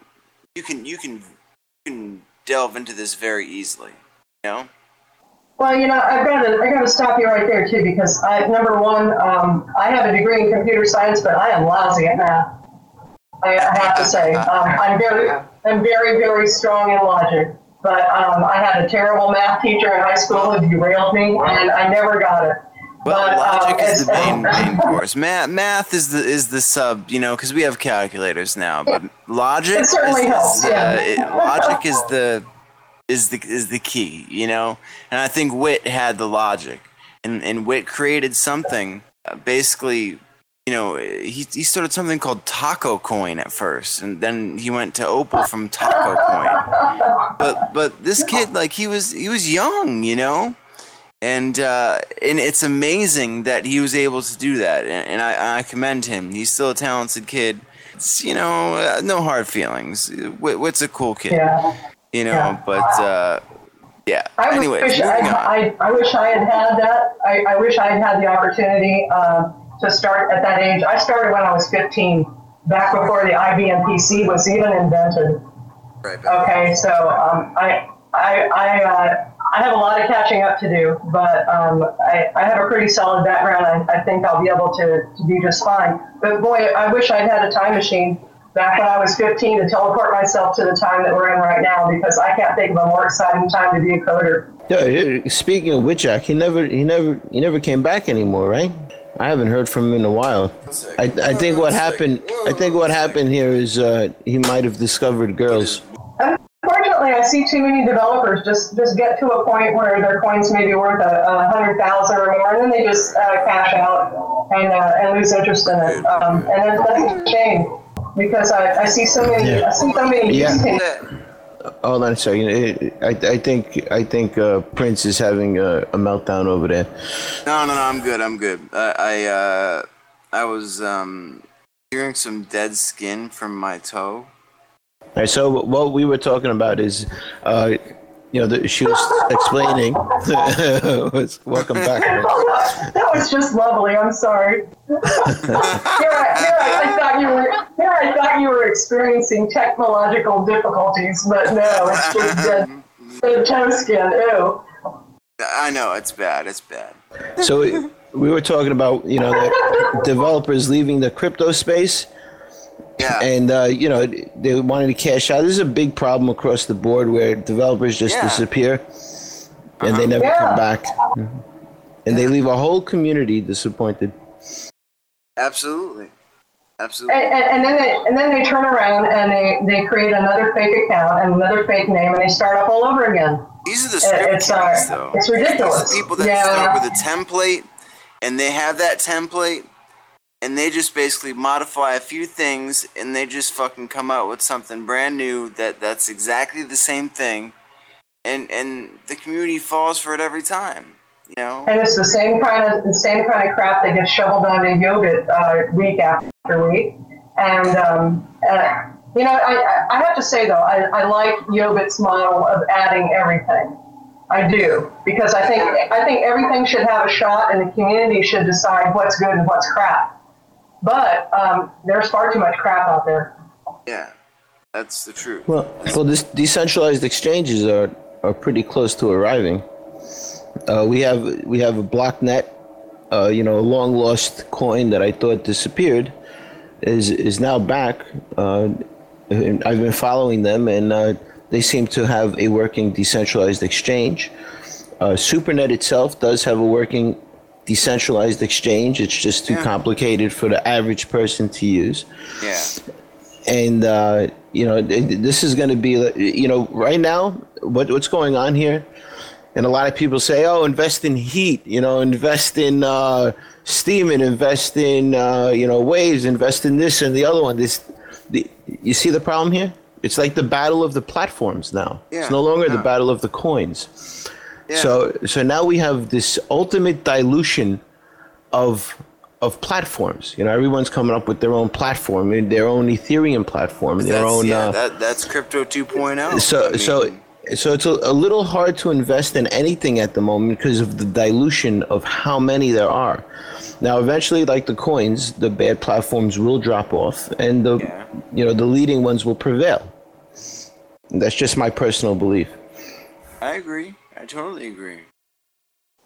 you can you can you can delve into this very easily you know well, you know, I've got to, I got to stop you right there too, because I, number one, um, I have a degree in computer science, but I am lousy at math. I, I have to say, um, I'm very, I'm very, very strong in logic. But um, I had a terrible math teacher in high school who derailed me, and I never got it. Well, but, logic um, is the main, main course. Math, math is the is the sub, you know, because we have calculators now. But logic, it certainly is, helps. Yeah. Uh, it, logic is the is the is the key, you know. And I think Wit had the logic, and and Wit created something. Uh, basically, you know, he he started something called Taco Coin at first, and then he went to Opal from Taco Coin. But but this kid, like he was he was young, you know. And uh, and it's amazing that he was able to do that, and, and I, I commend him. He's still a talented kid. It's, you know, uh, no hard feelings. Wit's a cool kid. Yeah you know. Yeah. But uh, yeah. I Anyways, wish I, I, I, wish I had had that. I, I wish I had had the opportunity uh, to start at that age. I started when I was 15, back before the IBM PC was even invented. Right. Okay, so um, I I I, uh, I have a lot of catching up to do, but um, I, I have a pretty solid background. I, I think I'll be able to, to do just fine. But boy, I wish I'd had a time machine back when I was 15 to teleport myself to the time that we're in right now because I can't think of a more exciting time to be a coder. Yeah, speaking of which, Jack, he never, he never, he never came back anymore, right? I haven't heard from him in a while. I, I think what happened, I think what happened here is uh, he might have discovered girls. Unfortunately, I see too many developers just just get to a point where their coins may be worth a, a hundred thousand or more, and then they just uh, cash out and uh, and lose interest in it. Um, and that's a shame because I, I see so many yeah. I see so many yeah. Hold on a second. I, I think I think uh, Prince is having a, a, meltdown over there. No, no, no. I'm good. I'm good. I I, uh, I was um, Hearing some dead skin from my toe. All right, so what we were talking about is, uh, you know, the, she was explaining. welcome back. that was just lovely. I'm sorry. here, I, here I, I, thought you were here. I thought you were experiencing technological difficulties, but no, it's just dead, dead toe skin. Ew. I know it's bad. It's bad. So we were talking about you know the developers leaving the crypto space. Yeah. And uh, you know they wanted to cash out. This is a big problem across the board where developers just Yeah. disappear and they Uh-huh. never Yeah. come back, and they leave a whole community disappointed. Absolutely. Absolutely. And, and, and then they and then they turn around and they, they create another fake account and another fake name and they start up all over again. These are the It- script it's, uh, though. it's ridiculous. These are people that Yeah. start with a template, and they have that template, and they just basically modify a few things, and they just fucking come out with something brand new that that's exactly the same thing, and and the community falls for it every time. You know. And it's the same kind of the same kind of crap that gets shoveled onto Yogurt uh, week after week. And um, uh, you know, I, I have to say though, I, I like Yogurt's model of adding everything. I do because I think I think everything should have a shot, and the community should decide what's good and what's crap. But um, there's far too much crap out there. Yeah. That's the truth. Well, well, this decentralized exchanges are are pretty close to arriving. Uh, we have we have a blocknet, uh, you know, a long lost coin that I thought disappeared, is is now back. Uh, and I've been following them, and uh, they seem to have a working decentralized exchange. Uh, SuperNet itself does have a working decentralized exchange. It's just too Yeah. complicated for the average person to use. Yeah. and uh, you know this is going to be you know right now what what's going on here? And a lot of people say oh invest in heat you know invest in uh, Steem and invest in uh, you know waves invest in this and the other one. This the, you see the problem here? It's like the battle of the platforms now. Yeah, it's no longer the battle of the coins Yeah. so so now we have this ultimate dilution of of platforms. You know, everyone's coming up with their own platform, and their own Ethereum platform, their that's, own. yeah, uh, that, that's crypto 2.0. so I mean, so so it's a, a little hard to invest in anything at the moment because of the dilution of how many there are. Now, eventually, like the coins, the bad platforms will drop off, and the Yeah. you know the leading ones will prevail. That's just my personal belief. I agree. I totally agree.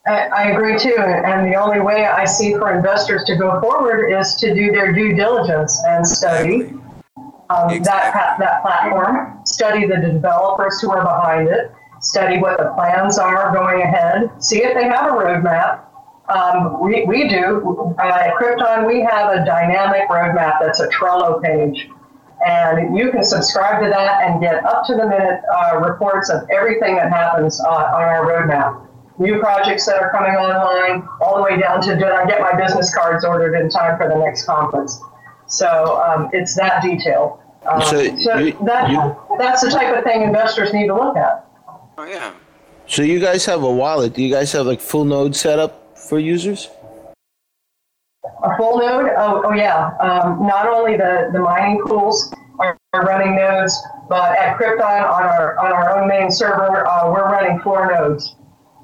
I, agree too, and the only way I see for investors to go forward is to do their due diligence and study um, that Exactly. pa- that platform, study the developers who are behind it, study what the plans are going ahead, see if they have a roadmap. Um, we, we do uh, at Krypton. We have a dynamic roadmap that's a Trello page, and you can subscribe to that and get up to the minute uh, reports of everything that happens uh, on our roadmap. New projects that are coming online, all the way down to did I get my business cards ordered in time for the next conference. So um, it's that detail. Um, So so you- that, you- that's the type of thing investors need to look at. Oh yeah. So you guys have a wallet. Do you guys have like full node setup for users? A full node? Oh, oh yeah. Um, not only the, the mining pools are, are running nodes, but at Krypton on our on our own main server, uh, we're running four nodes.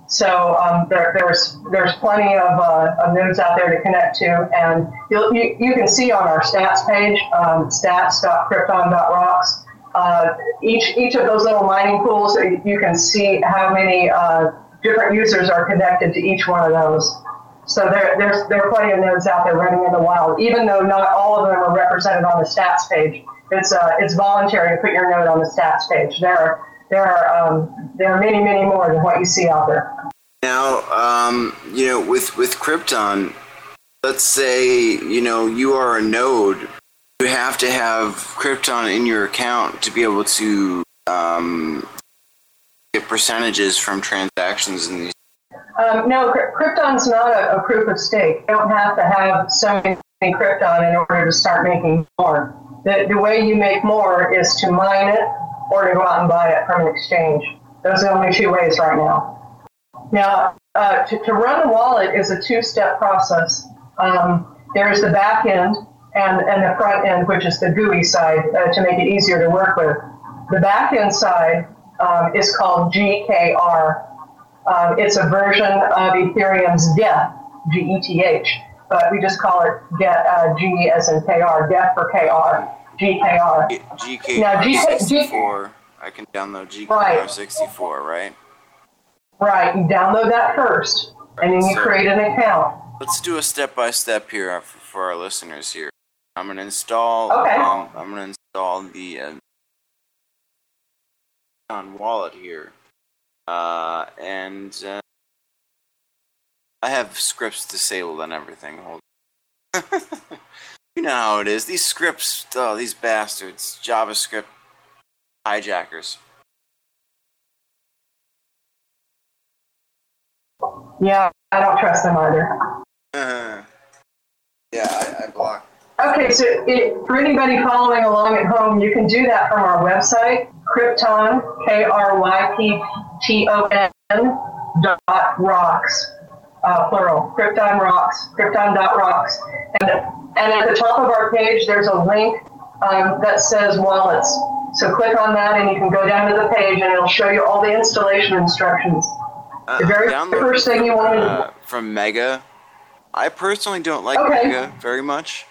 So um, there, there's there's plenty of, uh, of nodes out there to connect to, and you you can see on our stats page, um, stats.krypton.rocks. Uh, each each of those little mining pools, you can see how many uh, different users are connected to each one of those. So there, there's there are plenty of nodes out there running in the wild, even though not all of them are represented on the stats page. It's uh, it's voluntary to put your node on the stats page. There are there are um, there are many many more than what you see out there. Now, um, you know, with with Krypton, let's say you know you are a node, you have to have Krypton in your account to be able to um, get percentages from transactions in these. Um, no, Kry- Krypton's not a, a proof of stake. You don't have to have so many Krypton in order to start making more. The, the way you make more is to mine it or to go out and buy it from an exchange. Those are the only two ways right now. Now, uh, to, to run a wallet is a two-step process. Um, there's the back end, and, and the front end, which is the GUI side, uh, to make it easier to work with. The back end side um, is called GKR. Um, it's a version of Ethereum's Geth, G E T H, but we just call it Get, uh, G as in KR, Geth for KR, GKR. GKR Now, G- 64. I can download GKR64, right? Right, you download that first, and then you So- create an account. Let's do a step by step here for, for our listeners here. I'm gonna install. Okay. Um, I'm gonna install the uh, on wallet here, uh, and uh, I have scripts disabled and everything. Hold. you know how it is. These scripts, oh, these bastards, JavaScript hijackers. Yeah, I don't trust them either. yeah, I, I blocked. Okay, so it, for anybody following along at home, you can do that from our website, Krypton, K R Y P T O N dot rocks, uh, plural, Krypton rocks, Krypton dot rocks. And, and at the top of our page, there's a link um, that says wallets. So click on that and you can go down to the page and it'll show you all the installation instructions. Uh, The very first thing you want to uh, from Mega. I personally don't like Okay. Mega very much.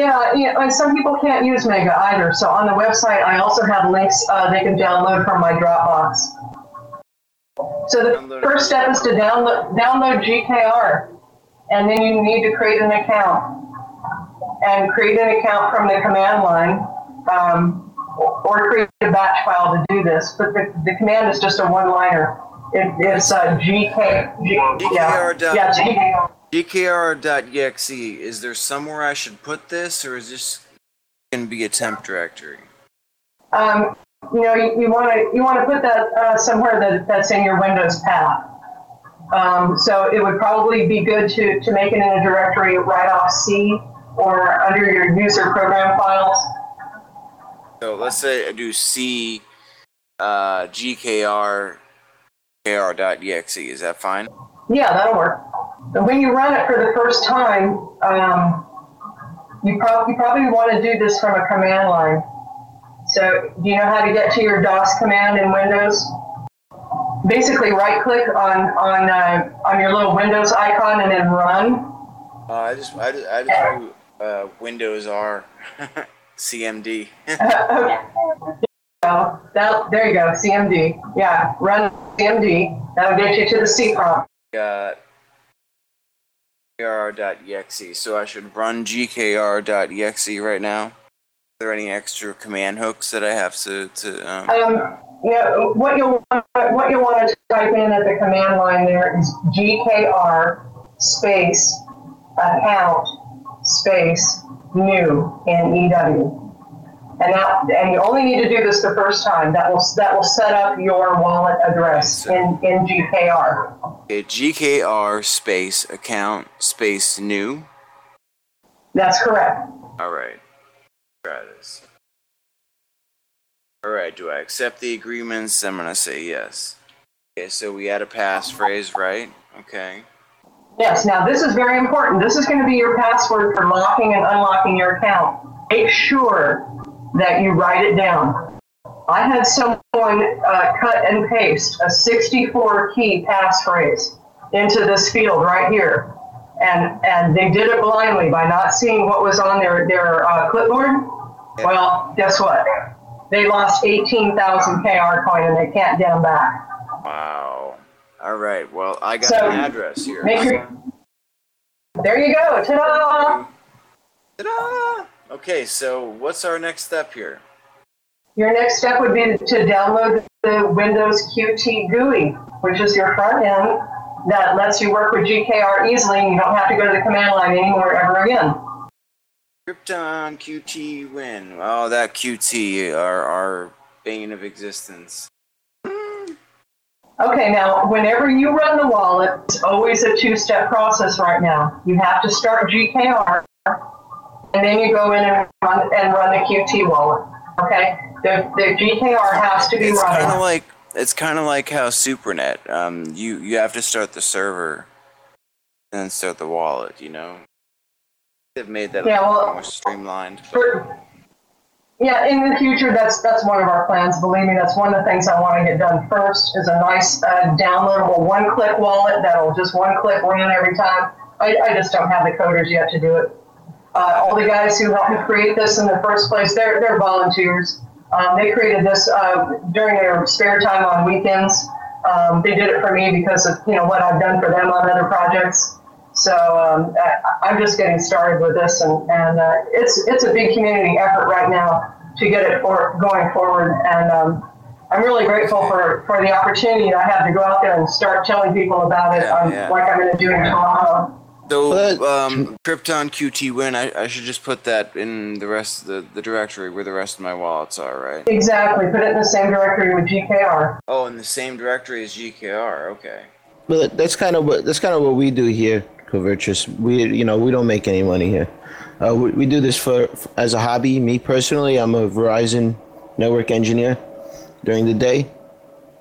Yeah, you know, and some people can't use Mega either. So on the website, I also have links uh, they can download from my Dropbox. So the Download first step is to download download GKR, and then you need to create an account, and create an account from the command line, um, or create a batch file to do this. But the, the command is just a one-liner. It, it's uh, GK, G, GKR dot- yeah, GKR. GKR.exe, is there somewhere I should put this, or is this going to be a temp directory? um, you know, you, want to you want to put that uh, somewhere that, that's in your Windows path. Um, so it would probably be good to, to make it in a directory right off C or under your user program files. So let's say I do C uh, GKR KR.exe. Is that fine? Yeah, that'll work. When you run it for the first time, um, you, prob- you probably want to do this from a command line. So, do you know how to get to your DOS command in Windows? Basically, right click on on uh, on your little Windows icon and then run. Uh, I just I just, I just do uh, Windows R CMD. okay. So that, there you go, CMD. Yeah, run CMD. That'll get you to the C prompt. Got GKR.exe. So I should run GKR.exe right now. Are there any extra command hooks that I have to to um, Um, you know, what you'll what you'll want to type in at the command line there is GKR space account space new in EW. And that and you only need to do this the first time. That will that will set up your wallet address in, in GKR. Okay, GKR space account space new. That's correct. All right. Try this. All right. Do I accept the agreements? I'm gonna say yes. Okay. So we add a passphrase, right? Okay. Yes, now this is very important. This is going to be your password for locking and unlocking your account. Make sure that you write it down. I had someone uh, cut and paste a 64 key passphrase into this field right here. And, and they did it blindly by not seeing what was on their, their uh, clipboard. Well, guess what? They lost 18,000 KR coin and they can't get them back. Wow. All right. Well, I got So, an address here. Make your, there you go. Ta-da! Ta-da! Okay. So what's our next step here? Your next step would be to download the Windows Qt GUI, which is your front end that lets you work with GKR easily and you don't have to go to the command line anymore ever again. Krypton QT win. Oh, that QT, our our bane of existence. Okay, now whenever you run the wallet, it's always a two-step process right now. You have to start GKR and then you go in and run, and run the QT wallet. Okay? The, the GKR has to be It's running. kind of like it's kind of like how SuperNet. Um, you you have to start the server, and then start the wallet. You know. They've made that Yeah, well- more streamlined. For, yeah, in the future, that's that's one of our plans. Believe me, that's one of the things I want to get done first. Is a nice uh, downloadable one-click wallet that'll just one-click run every time. I, I just don't have the coders yet to do it. Uh, all the guys who helped me create this in the first place, they're they're volunteers. Um, they created this uh, during their spare time on weekends. Um, they did it for me because of you know what I've done for them on other projects. So um, I, I'm just getting started with this, and, and uh, it's it's a big community effort right now to get it for, going forward. And um, I'm really grateful for, for the opportunity I have to go out there and start telling people about it, Yeah, um, yeah. like I'm going to do in Toronto. Though But- um, Krypton QT win, I, I should just put that in the rest of the, the directory where the rest of my wallets are, right? Exactly, put it in the same directory with GKR. Oh, in the same directory as GKR. Okay. But that's kind of what that's kind of what we do here, Covertress. We you know we don't make any money here. Uh, we, we do this for as a hobby. Me personally, I'm a Verizon network engineer during the day.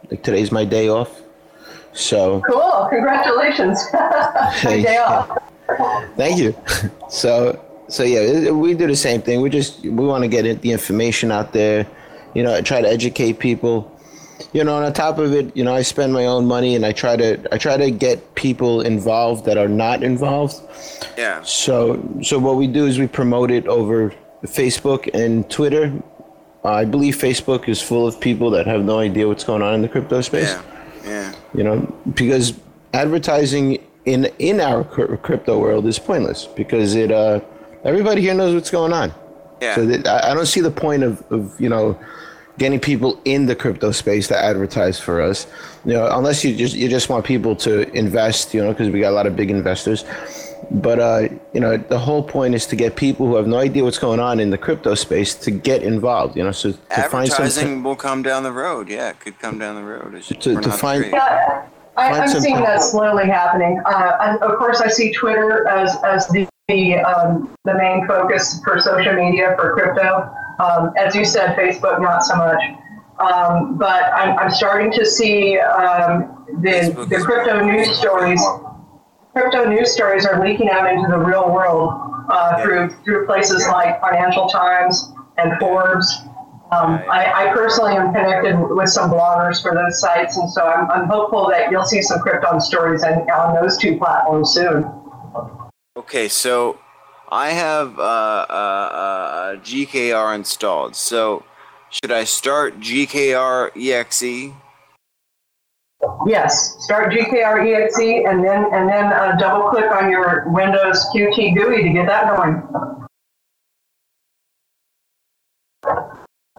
Like today's my day off, so Cool, congratulations. Good day off. Thank you. so so yeah, we do the same thing. We just we want to get the information out there. You know, try to educate people. you know, on top of it, you know, I spend my own money and I try to I try to get people involved that are not involved. Yeah. So so what we do is we promote it over Facebook and Twitter. I believe Facebook is full of people that have no idea what's going on in the crypto space. Yeah. Yeah. You know, because advertising in in our crypto world is pointless because it uh everybody here knows what's going on. Yeah. So that, I I don't see the point of, of you know getting people in the crypto space to advertise for us. You know, unless you just you just want people to invest. You know, because we got a lot of big investors. But uh, you know, the whole point is to get people who have no idea what's going on in the crypto space to get involved. You know, so to find some Advertising will come down the road. Yeah, it could come down the road. It's To- to find-. Yeah, I, some- seeing that slowly happening. Uh, and of course, I see Twitter as, as the the, um, the main focus for social media for crypto. Um, as you said, Facebook not so much. Um, but I'm, I'm starting to see um, the, the crypto news stories. Crypto news stories are leaking out into the real world uh, through through places like Financial Times and Forbes. Um, I, I personally am connected with some bloggers for those sites, and so I'm, I'm hopeful that you'll see some Krypton stories on, on those two platforms soon. Okay, so I have uh, uh, uh, GKR installed. So should I start GKR EXE? Yes, start GKR EXE and then and then uh, double click on your Windows Qt GUI to get that going.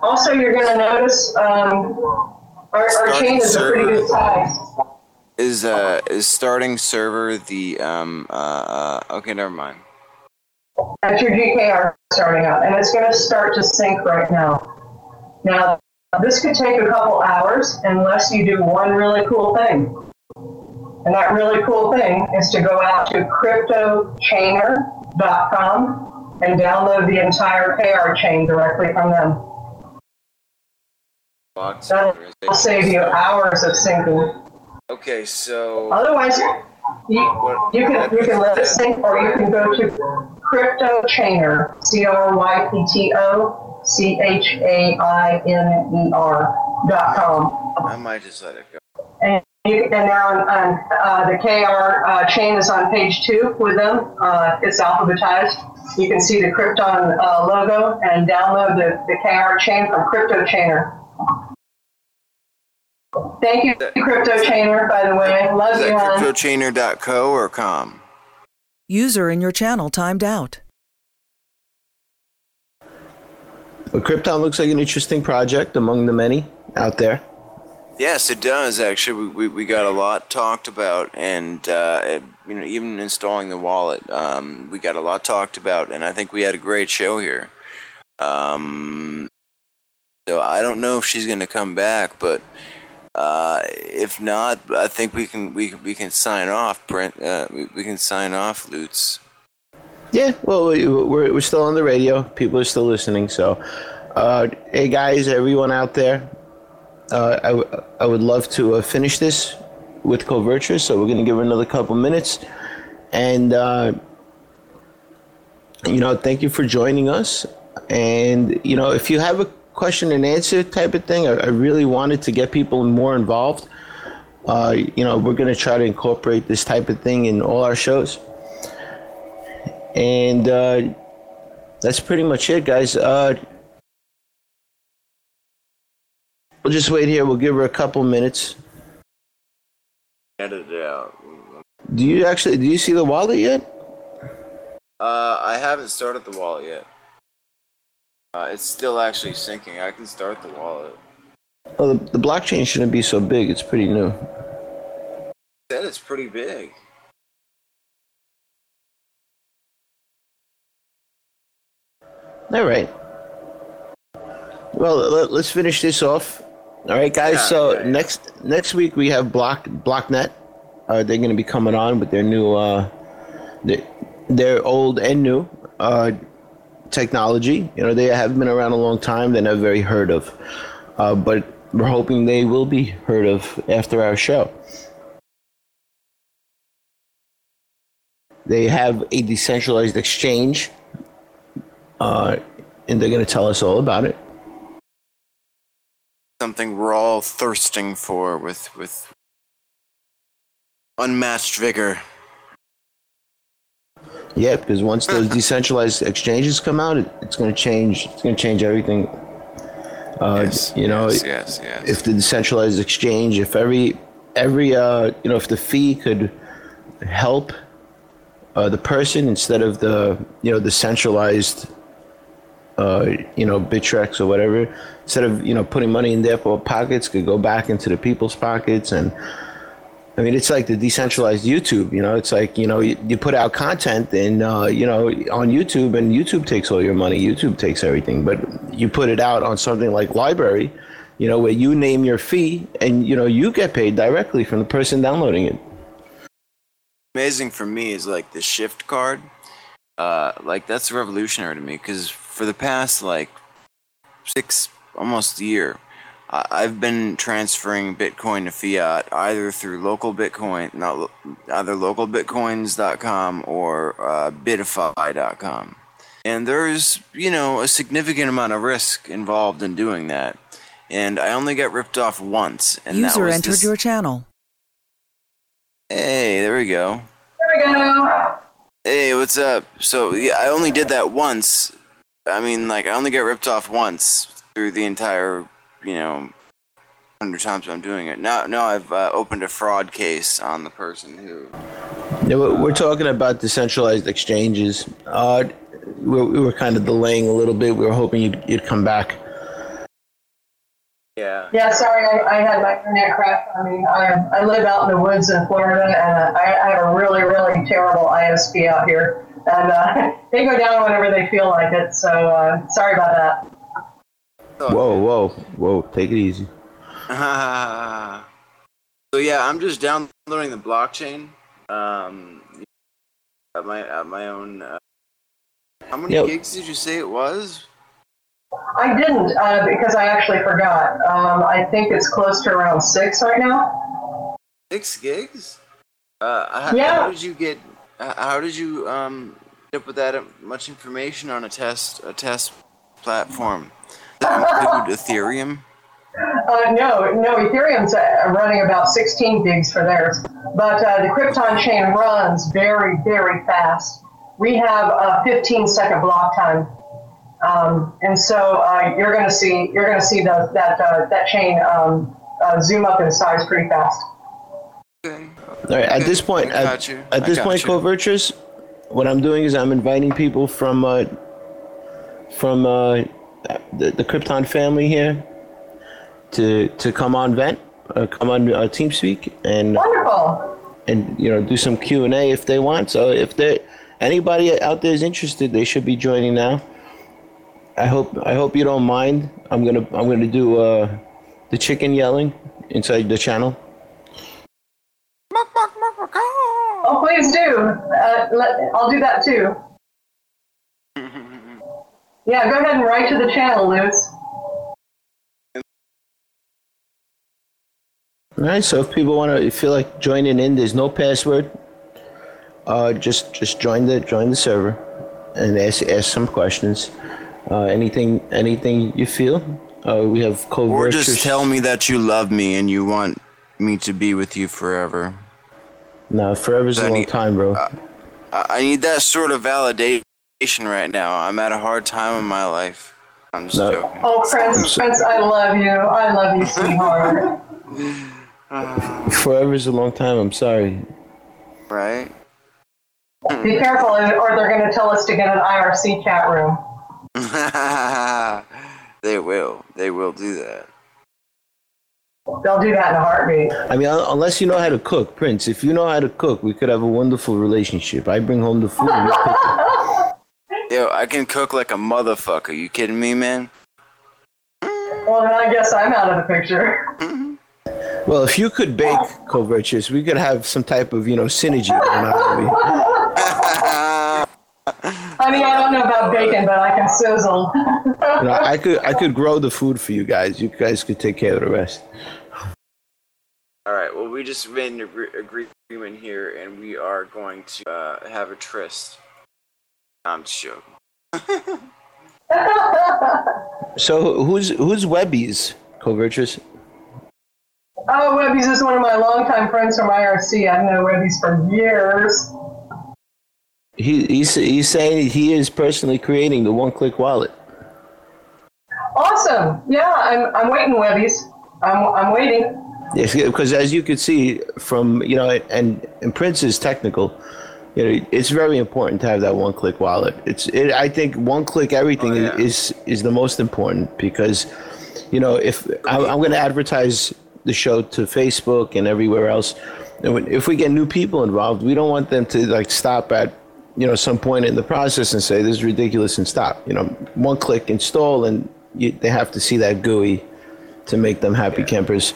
Also, you're going to notice um, our, our chain is a pretty good size. Is uh is starting server the um uh, uh okay never mind. That's your GKR starting up, and it's going to start to sync right now. Now, this could take a couple hours unless you do one really cool thing. And that really cool thing is to go out to cryptochainer.com and download the entire KR chain directly from them. Box That'll server, is will it? save you hours of syncing. Okay, so Otherwise, you, you can you can let it sync, or you can go to Crypto Chainer, C R Y P T O C H A I N E R dot com. I might just let it go. And you and now on, on uh, the KR uh, chain is on page two with them. Uh, it's alphabetized. You can see the Krypton uh, logo and download the, the KR chain from Crypto Chainer. Thank you, Crypto Chainer, by the way. Love Is you, that hon. cryptochainer.co or com? User in your channel timed out. But Krypton looks like an interesting project among the many out there. Yes, it does actually. We, we, we got a lot talked about, and uh, it- you know, even installing the wallet, um, we got a lot talked about, and I think we had a great show here. Um, so I don't know if she's going to come back, but uh, if not, I think we can we we can sign off, Brent. Uh, we, we can sign off, LooTz. Yeah, well, we- we're, we're still on the radio. People are still listening. So, uh, hey guys, everyone out there, uh, I, would love to uh, finish this with Covertress. So we're going to give her another couple minutes. And you know, thank you for joining us. And you know, if you have a question and answer type of thing, I, I really wanted to get people more involved. Uh, you know, we're going to try to incorporate this type of thing in all our shows. And uh, that's pretty much it, guys. Uh, we'll just wait here. We'll give her a couple minutes. Edit it out. Do you actually do you see the wallet yet? Uh, I haven't started the wallet yet. Uh, it's still actually syncing. I can start the wallet. Well, the, the blockchain shouldn't be so big. It's pretty new. Said it's pretty big. All right. Well, let, us finish this off. All right, guys. Yeah, so next next week we have Block BlockNet. Uh, they're going to be coming on with their new, uh, their, their old and new uh, technology. You know, they have been around a long time. They're not very heard of, uh, but we're hoping they will be heard of after our show. They have a decentralized exchange, uh, and they're going to tell us all about it. Something we're all thirsting for with with unmatched vigor. Yeah, because once those decentralized exchanges come out, it, it's going to change. It's going to change everything. Uh, yes, you know, yes, yes, yes. if the decentralized exchange, if every every uh, you know, if the fee could help uh, the person instead of the you know the centralized uh, you know Bittrex or whatever, instead of you know putting money in their pockets, could go back into the people's pockets and. I mean, it's like the decentralized YouTube. You know, it's like you know you, you put out content and uh, you know on YouTube, and YouTube takes all your money. YouTube takes everything, but you put it out on something like LBRY, you know, where you name your fee, and you know you get paid directly from the person downloading it. amazing for me is like the shift card. Uh, like that's revolutionary to me because for the past like six, almost year, I've been transferring Bitcoin to fiat either through local Bitcoin, not lo- either localbitcoins.com or uh, Bitify.com. And there's, you know, a significant amount of risk involved in doing that. And I only got ripped off once. And that User was entered this- your channel. Hey, there we go. There we go. Hey, what's up? So yeah, I only did that once. I mean, like I only got ripped off once through the entire, you know, hundred times I'm doing it. Now, now I've uh, opened a fraud case on the person who. Yeah, we're we're talking about decentralized exchanges. Uh, we we were kind of delaying a little bit. We were hoping you'd, you'd come back. Yeah. Yeah, sorry, I, I had my internet crash. I mean, I, I live out in the woods in Florida, and I, I have a really, really terrible ISP out here. And uh, they go down whenever they feel like it. So uh, sorry about that. Whoa, whoa, whoa! Take it easy. so yeah, I'm just downloading the blockchain. Um, at my at my own. Uh, how many Yep. gigs did you say it was? I didn't uh, because I actually forgot. Um, I think it's close to around six right now. Six gigs? Uh, how, Yeah. how did you get? How did you um get up with that much information on a test a test platform? Does include Ethereum? Uh, no, no, Ethereum's uh, running about 16 gigs for theirs, but uh, the Krypton chain runs very, very fast. We have a 15 second block time, um, and so uh, you're going to see you're going to see the, that uh, that chain um, uh, zoom up in size pretty fast. Okay. All right. At this point, at, at this point, you. Covertress, what I'm doing is I'm inviting people from uh, from uh, the, the Krypton family here to to come on Vent, uh, come on uh, TeamSpeak, and Wonderful. and you know do some Q and A if they want. So if they anybody out there is interested, they should be joining now. I hope I hope you don't mind. I'm gonna I'm gonna do uh, the chicken yelling inside the channel. Oh, please do. Uh, let, I'll do that too. Yeah, go ahead and write to the channel, Lewis. All right. So if people want to feel like joining in, there's no password. Uh, just just join the join the server. and ask ask some questions. Uh, anything anything you feel? Uh, we have co Or just tell me that you love me and you want me to be with you forever. No, forever's a I long need- time, bro. I I need that sort of validation right now. I'm at a hard time in my life. I'm just No. joking. Oh, Prints, Prints, I love you. I love you, so hard. sweetheart. Forever's a long time. I'm sorry. Right? Be careful, or they're going to tell us to get an IRC chat room. they will. They will do that. They'll do that in a heartbeat. I mean, unless you know how to cook, Prints. If you know how to cook, we could have a wonderful relationship. I bring home the food. and you cook it. Yo, I can cook like a motherfucker. You kidding me, man? Well, then I guess I'm out of the picture. Well, if you could bake, Covertress, we could have some type of you know synergy going on. I mean, I don't know about bacon, but I can sizzle. You know, I could I could grow the food for you guys. You guys could take care of the rest. All right. Well, we just made an agree- agreement here, and we are going to uh, have a tryst. I'm just joking. So who's who's Webby's Covertress? Oh, Webby's is one of my longtime friends from IRC. I've known Webby's for years. He he's he's saying he is personally creating the one-click wallet. Awesome. Yeah, I'm, I'm waiting, Webby's. I'm, I'm waiting. Yes, because as you could see from you know, and and Prints is technical. You know, it's very important to have that one-click wallet. It's it, I think one-click everything Oh, yeah. is is the most important because, you know, if I'm, I'm going to advertise the show to Facebook and everywhere else, and if we get new people involved, we don't want them to like stop at you know some point in the process and say this is ridiculous and stop. You know, one click install and you, they have to see that GUI to make them happy campers.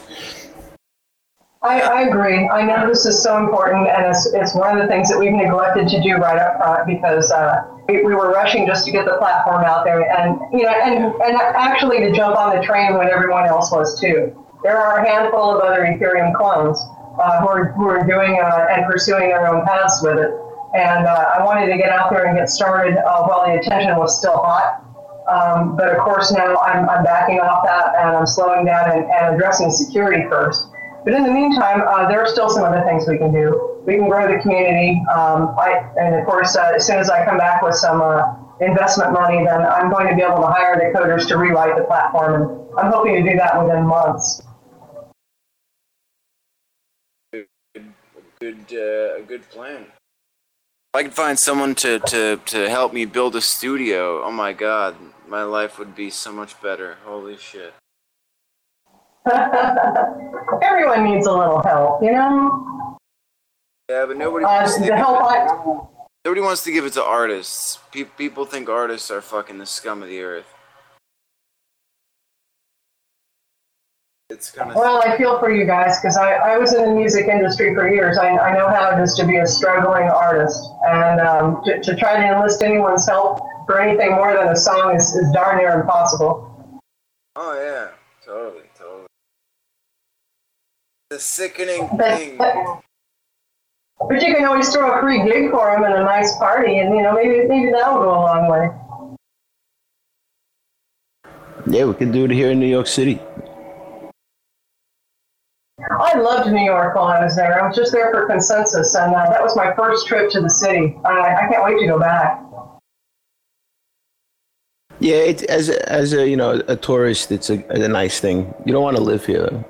I, I agree. I know this is so important, and it's, it's one of the things that we've neglected to do right up front because uh, we, we were rushing just to get the platform out there, and you know, and and actually to jump on the train when everyone else was too. There are a handful of other Ethereum clones uh, who are who are doing uh, and pursuing their own paths with it, and uh, I wanted to get out there and get started uh, while the attention was still hot. Um, but of course, now I'm, I'm backing off that and I'm slowing down and, and addressing security first. But in the meantime, uh, there are still some other things we can do. We can grow the community. Um, I, and of course, uh, as soon as I come back with some uh, investment money, then I'm going to be able to hire the coders to rewrite the platform. And I'm hoping to do that within months. good uh, a good plan. If I could find someone to, to, to help me build a studio, oh my god, my life would be so much better. Holy shit. Everyone needs a little help, you know? Yeah, but nobody Uh, wants to help it, I, nobody wants to give it to artists. Pe- people think artists are fucking the scum of the earth. It's kind of Well, I feel for you guys because I, I was in the music industry for years. I, I know how it is to be a struggling artist. And um, to, to try to enlist anyone's help for anything more than a song is, is darn near impossible. oh yeah, totally. The sickening thing. but, but you can always throw a free gig for them and a nice party, and you know maybe maybe that'll go a long way. Yeah, we can do it here in New York City. I loved New York while I was there. I was just there for consensus, and uh, that was my first trip to the city. I, I can't wait to go back. Yeah, it, as a, as a you know a tourist, it's a, a nice thing. You don't want to live here.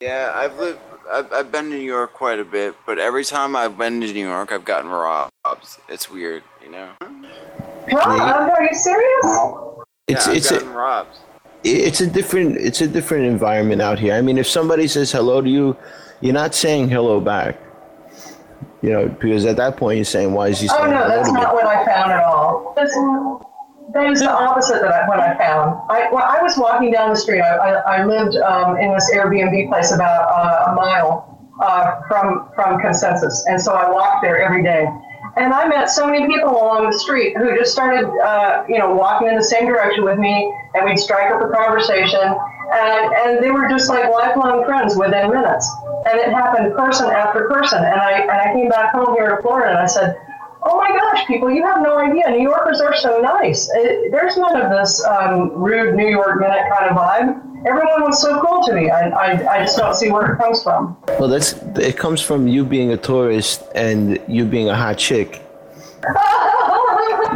Yeah, I've lived. I've, I've been to New York quite a bit, but every time I've been to New York, I've gotten robbed. It's weird, you know. Huh? Are you serious? It's yeah, I've it's a, gotten robbed. it's a different it's a different environment out here. I mean, if somebody says hello to you, you're not saying hello back. You know, because at that point you're saying, "Why is he oh, saying Oh no, hello that's to me?" not what I found at all. That's, that is the opposite that I, what I found. I, I was walking down the street. I, I, I lived um, in this Airbnb place about uh, a mile uh, from from Consensus, and so I walked there every day. And I met so many people along the street who just started, uh, you know, walking in the same direction with me, and we'd strike up a conversation, and, and they were just like lifelong friends within minutes. And it happened person after person. And I and I came back home here to Florida, and I said, oh my gosh, people, you have no idea. New Yorkers are so nice. It, there's none of this um, rude New York minute kind of vibe. Everyone was so cool to me. I, I, I just don't see where it comes from. Well, that's it comes from you being a tourist and you being a hot chick.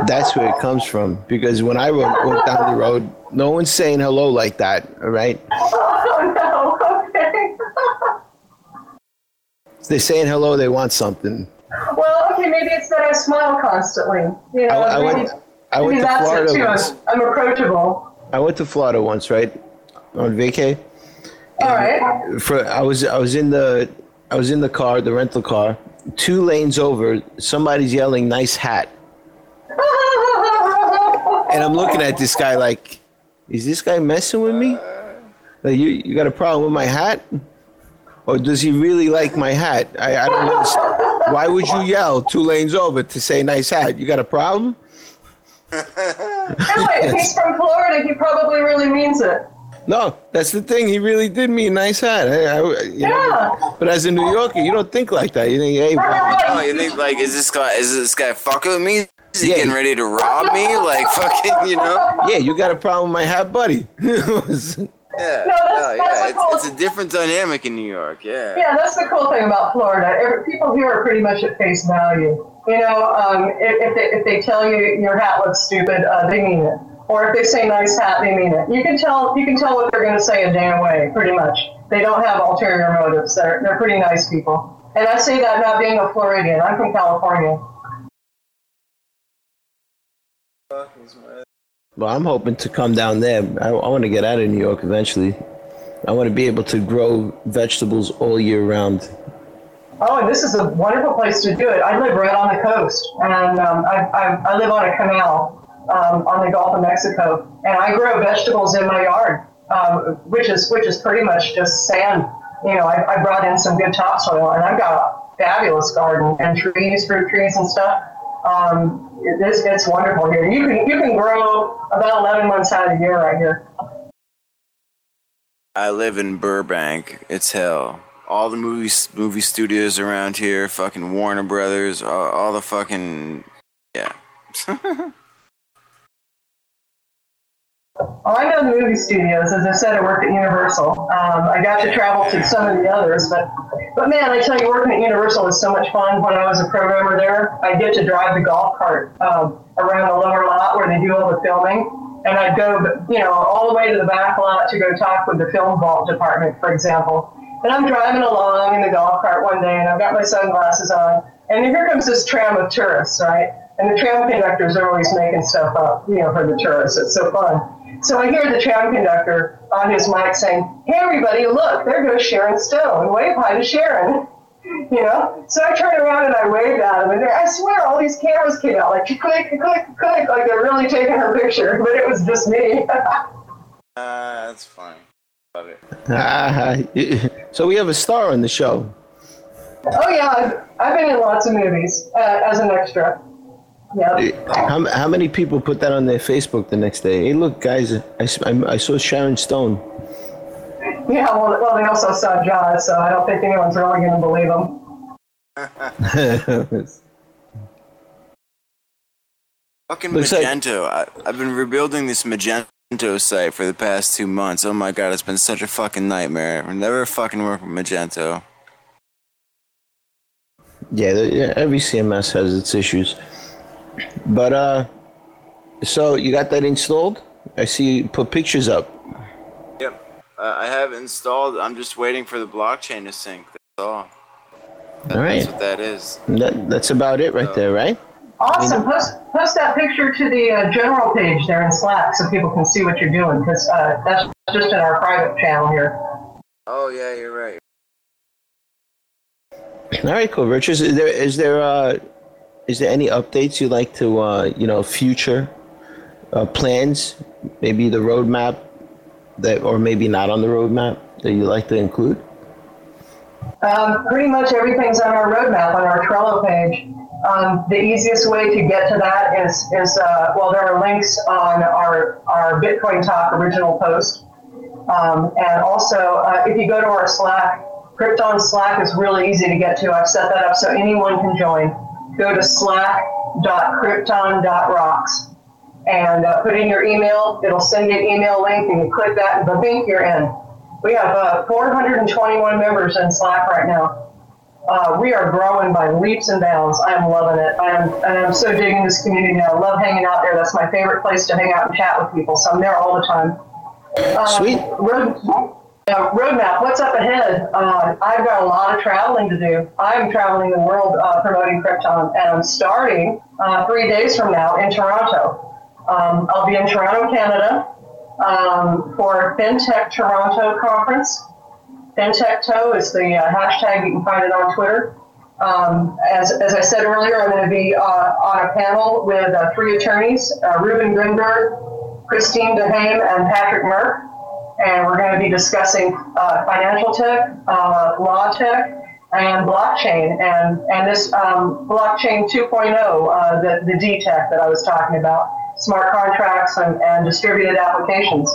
That's where it comes from. Because when I went, went down the road, no one's saying hello like that. All right, Oh, no. Okay. they're saying hello, they want something. well, maybe it's that I smile constantly. You know, I, I maybe, went. I went to Florida it too. once. I'm, I'm approachable. I went to Florida once, right, on vacay. All right. For I was I was in the I was in the car, the rental car. Two lanes over, somebody's yelling, "Nice hat!" And I'm looking at this guy like, is this guy messing with me? Like, you, you got a problem with my hat? Or does he really like my hat? I, I don't understand. Why would you yell two lanes over to say nice hat? You got a problem? No, if he's from Florida, he probably really means it. No, that's the thing. He really did mean nice hat. I, I, you know, Yeah. but as a New Yorker, you don't think like that. You think, hey, Oh, you think like is this guy is this guy fucking with me? Is he Yeah. getting ready to rob me? Like fucking, you know? yeah, you got a problem with my hat, buddy. Yeah, No, that's- yeah, that's yeah. It's, cool- it's a different dynamic in New York. Yeah. Yeah, that's the cool thing about Florida. Every, people here are pretty much at face value. You know, um, if, if, they, if they tell you your hat looks stupid, uh, they mean it. Or if they say nice hat, they mean it. You can tell. You can tell what they're going to say a damn way, pretty much. They don't have ulterior motives. They're they're pretty nice people. And I say that not being a Floridian. I'm from California. Well, I'm hoping to come down there. I, I want to get out of New York eventually. I want to be able to grow vegetables all year round. Oh, and this is a wonderful place to do it. I live right on the coast, and um, I, I, I live on a canal um, on the Gulf of Mexico, and I grow vegetables in my yard, um, which is which is pretty much just sand. You know, I, I brought in some good topsoil, and I've got a fabulous garden and trees, fruit trees, and stuff. Um, it's, it's wonderful here. You can you can grow about 11 months out of the year right here. I live in Burbank. It's hell. All the movie movie studios around here, fucking Warner Brothers, all, all the fucking yeah. Oh, I know the movie studios. As I said, I worked at Universal. Um, I got to travel to some of the others, but but man, I tell you, working at Universal was so much fun. When I was a programmer there, I get to drive the golf cart um, around the lower lot where they do all the filming, and I'd go, you know, all the way to the back lot to go talk with the film vault department, for example. And I'm driving along in the golf cart one day, and I've got my sunglasses on, and here comes this tram of tourists, right? And the tram conductors are always making stuff up, you know, for the tourists. It's so fun. So I hear the tram conductor on his mic saying, "Hey, everybody, look! There goes Sharon Stone. Wave hi to Sharon." You know. So I turn around and I waved at him, and I swear all these cameras came out like click, click, click, like they're really taking her picture, but it was just me. Uh, that's fine. Love it. Ah, so we have a star on the show. oh yeah, I've, I've been in lots of movies uh, as an extra. Yeah. How, how many people put that on their Facebook the next day? Hey, look, guys, I saw Sharon Stone. Yeah. Well, well, they also saw Jaws, so I don't think anyone's really going to believe them. Fucking Looks like- Magento. I, I've been rebuilding this Magento site for the past two months. Oh my god, it's been such a fucking nightmare. I've never fucking worked with Magento. yeah, the- yeah, every CMS has its issues. But, uh, so you got that installed? I see you put pictures up. Yep. Uh, I have installed. I'm just waiting for the blockchain to sync. That's all. That- All right. That's what that is. That, that's about it right there, right? Awesome. Post, post that picture to the uh, general page there in Slack so people can see what you're doing because uh, that's just in our private channel here. Oh yeah, you're right. All right, cool. Richard, is there is there uh, is there any updates you'd like to uh, you know future uh, plans? Maybe the roadmap that, or maybe not on the roadmap that you'd like to include. Um, pretty much everything's on our roadmap on our Trello page. Um, the easiest way to get to that is, is uh, well, there are links on our, our Bitcoin Talk original post. Um, and also, uh, if you go to our Slack, Krypton Slack is really easy to get to. I've set that up so anyone can join. Go to slack.krypton.rocks and uh, put in your email. It'll send you an email link, and you click that, and boom, you're in. We have uh, 421 members in Slack right now. Uh, we are growing by leaps and bounds. I'm loving it. I'm, and I'm so digging this community now. I love hanging out there. That's my favorite place to hang out and chat with people. So I'm there all the time. Um, Sweet. Road, uh, roadmap. What's up ahead? Uh, I've got a lot of traveling to do. I'm traveling the world uh, promoting Krypton, and I'm starting uh, three days from now in Toronto. Um, I'll be in Toronto, Canada, um, for FinTech Toronto conference. FinTech Toe is the uh, hashtag. You can find it on Twitter. Um, as, as I said earlier, I'm going to be uh, on a panel with uh, three attorneys, Reuben Grinberg, Christine Duhaime, and Patrick Murck. And we're going to be discussing uh, financial tech, uh, law tech, and blockchain. And, and this um, blockchain 2.0, uh, the, the DTech that I was talking about, smart contracts and, and distributed applications.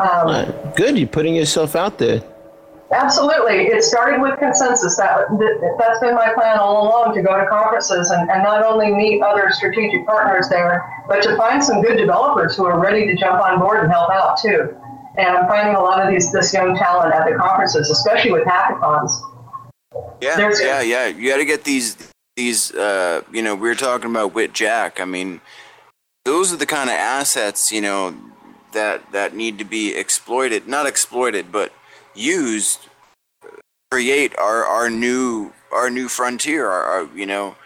Um, Good, you're putting yourself out there. Absolutely. It started with consensus. That, that, that's been my plan all along to go to conferences and, and not only meet other strategic partners there, but to find some good developers who are ready to jump on board and help out too. And I'm finding a lot of these this young talent at the conferences, especially with hackathons. Yeah, There's- yeah, yeah. You got to get these these. Uh, you know, we were talking about Wit Jack. I mean, those are the kind of assets you know that that need to be exploited, not exploited, but used. Create our our new our new frontier. Our, our you know.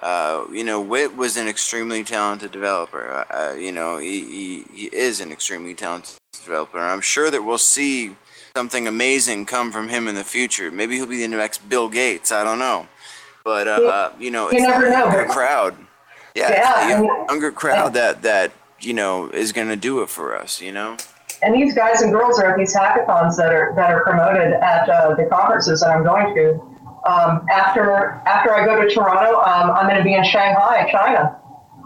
Uh, you know, Wit was an extremely talented developer. Uh, you know, he, he, he is an extremely talented developer. I'm sure that we'll see something amazing come from him in the future. Maybe he'll be the next Bill Gates. I don't know, but uh, you know, you it's never the know. younger crowd. Yeah, Yeah, younger crowd that that you know is going to do it for us. You know. And these guys and girls are at these hackathons that are that are promoted at uh, the conferences that I'm going to. Um, after after I go to Toronto, um, I'm going to be in Shanghai, China.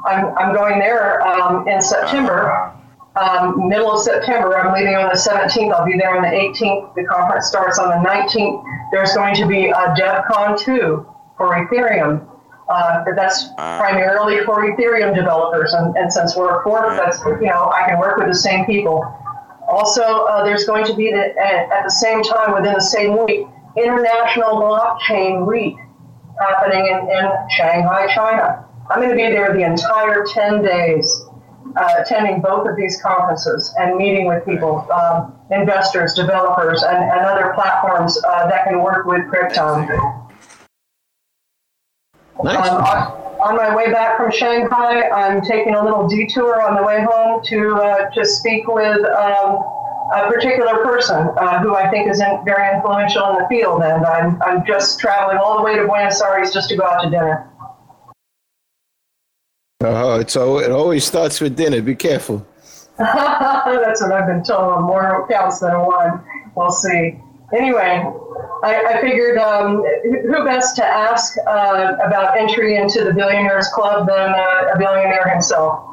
I'm, I'm going there um, in September, um, middle of September. I'm leaving on the 17th. I'll be there on the 18th. The conference starts on the 19th. There's going to be a DevCon 2 for Ethereum. Uh, that's primarily for Ethereum developers, and, and since we're a fork, that's you know I can work with the same people. Also, uh, there's going to be the, at, at the same time within the same week International Blockchain Week happening in, in Shanghai, China. I'm going to be there the entire 10 days, uh, attending both of these conferences and meeting with people, um, investors, developers, and, and other platforms uh, that can work with Krypton. Nice. Um, on, on my way back from Shanghai, I'm taking a little detour on the way home to uh, to speak with um, a particular person uh, who I think is in, very influential in the field, and I'm I'm just traveling all the way to Buenos Aires just to go out to dinner. Oh, it's all, it always starts with dinner. Be careful. That's what I've been told. More counts than one. We'll see. Anyway, I, I figured um, who best to ask uh, about entry into the Billionaires Club than uh, a billionaire himself.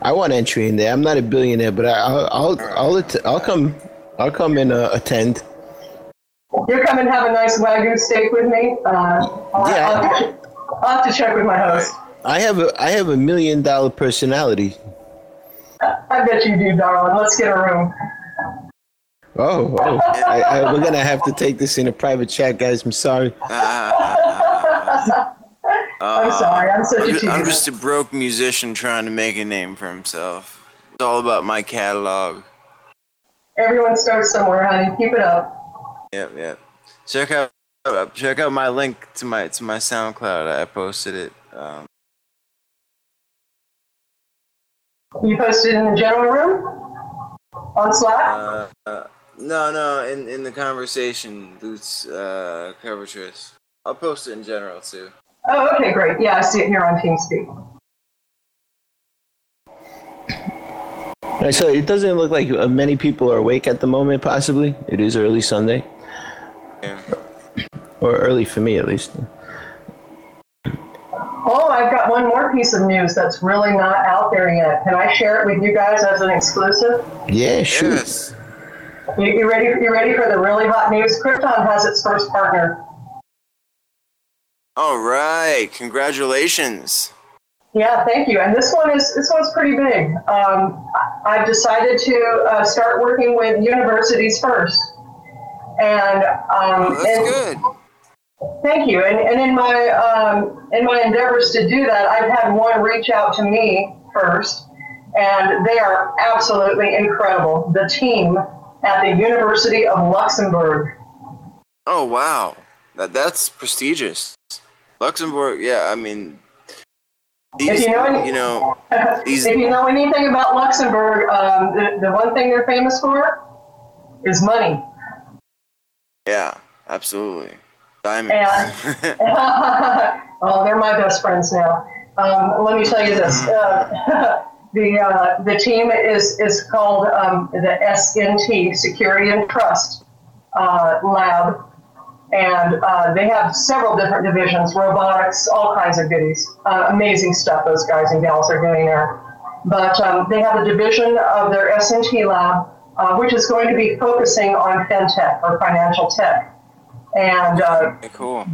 I want entry in there. I'm not a billionaire, but I, I'll I'll I'll, att- I'll come I'll come and uh, attend. You're coming to have a nice wagyu steak with me. Uh, I'll, Yeah. I'll, to, I'll have to check with my host. I have a I have a million dollar personality. I bet you do, darling. Let's get a room. Oh, oh. I, I, we're gonna have to take this in a private chat, guys. I'm sorry. Uh, I'm sorry. I'm such a I'm just, I'm just a broke musician trying to make a name for himself. It's all about my catalog. Everyone starts somewhere, honey. Keep it up. Yep, yep. Check out uh, check out my link to my to my SoundCloud. I posted it. Um, You posted in the general room on Slack. uh, uh, no, no, in in the conversation, Boots uh, covertress. I'll post it in general too. Oh, okay, great. Yeah, I see it here on TeamSpeak. All right, so it doesn't look like uh, many people are awake at the moment. Possibly, it is early Sunday, Yeah. Or early for me at least. Oh, I've got one more piece of news that's really not out there yet. Can I share it with you guys as an exclusive? Yeah, sure. Yes. You, you ready? You ready for the really hot news? Krypton has its first partner. All right, congratulations. Yeah, thank you. And this one is this one's pretty big. Um, I've decided to uh, start working with universities first, and um, Oh, that's and- good. Thank you. And, and in my um, in my endeavors to do that, I've had one reach out to me first, and they are absolutely incredible. The team at the University of Luxembourg. Oh wow, that that's prestigious. Luxembourg, yeah. I mean, If you know any- you know, These- if you know anything about Luxembourg, um, the, the one thing they're famous for is money. yeah, absolutely. Diamond. And oh, they're my best friends now. Um, let me tell you this: uh, the uh, the team is is called um, the SNT Security and Trust uh, Lab, and uh, they have several different divisions, robotics, all kinds of goodies. Uh, amazing stuff those guys and gals are doing there. But um, they have a division of their SNT lab, uh, which is going to be focusing on fintech or financial tech. And uh, cool.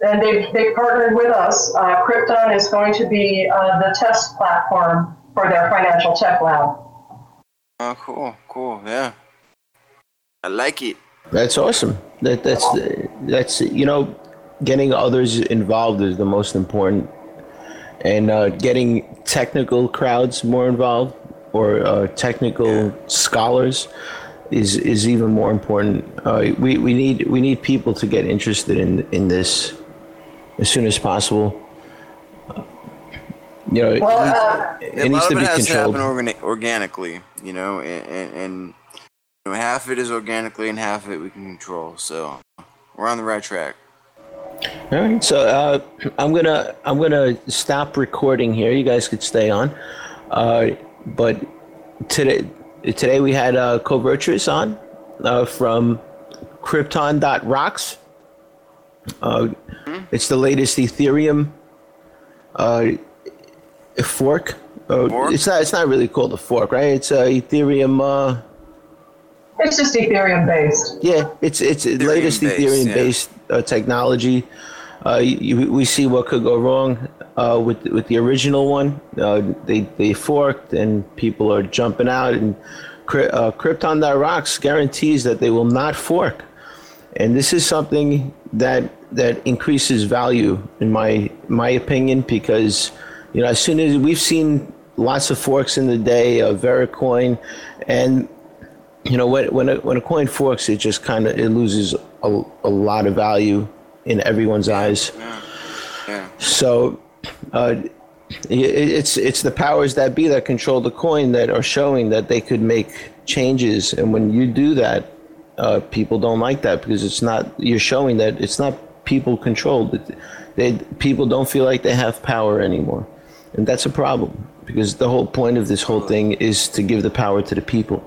and they've, they've partnered with us. Uh, Krypton is going to be uh, the test platform for their financial tech lab. Oh, cool, cool. Yeah, I like it. That's awesome. That that's that's you know, getting others involved is the most important, and uh, getting technical crowds more involved or uh, technical scholars is is even more important. Uh, we we need we need people to get interested in in this as soon as possible. You know, Well, it, uh, it needs to be it has to controlled. happen organi- organically, you know, and, and, and you know, half of it is organically and half of it we can control. So we're on the right track. All right, so uh, I'm gonna I'm gonna stop recording here. You guys could stay on, uh, but today today we had uh, Covertress on uh, from Krypton.rocks. Uh, It's the latest Ethereum uh, fork. Uh, Fork? It's not it's not really called a fork, right? It's uh, Ethereum. Uh, it's just Ethereum based. yeah, it's it's the latest Ethereum-based, Ethereum yeah. based uh, technology. Uh, you, we see what could go wrong uh, with with the original one. Uh, they they forked and people are jumping out. And Cry- that rocks guarantees that they will not fork. And this is something that that increases value in my my opinion because you know as soon as we've seen lots of forks in the day of Vericoin and you know when when a, when a coin forks it just kind of it loses a, a lot of value in everyone's eyes Yeah. so uh, it's it's the powers that be that control the coin that are showing that they could make changes. And when you do that uh, people don't like that because it's not you're showing that it's not people controlled. They people don't feel like they have power anymore. And that's a problem because the whole point of this whole thing is to give the power to the people.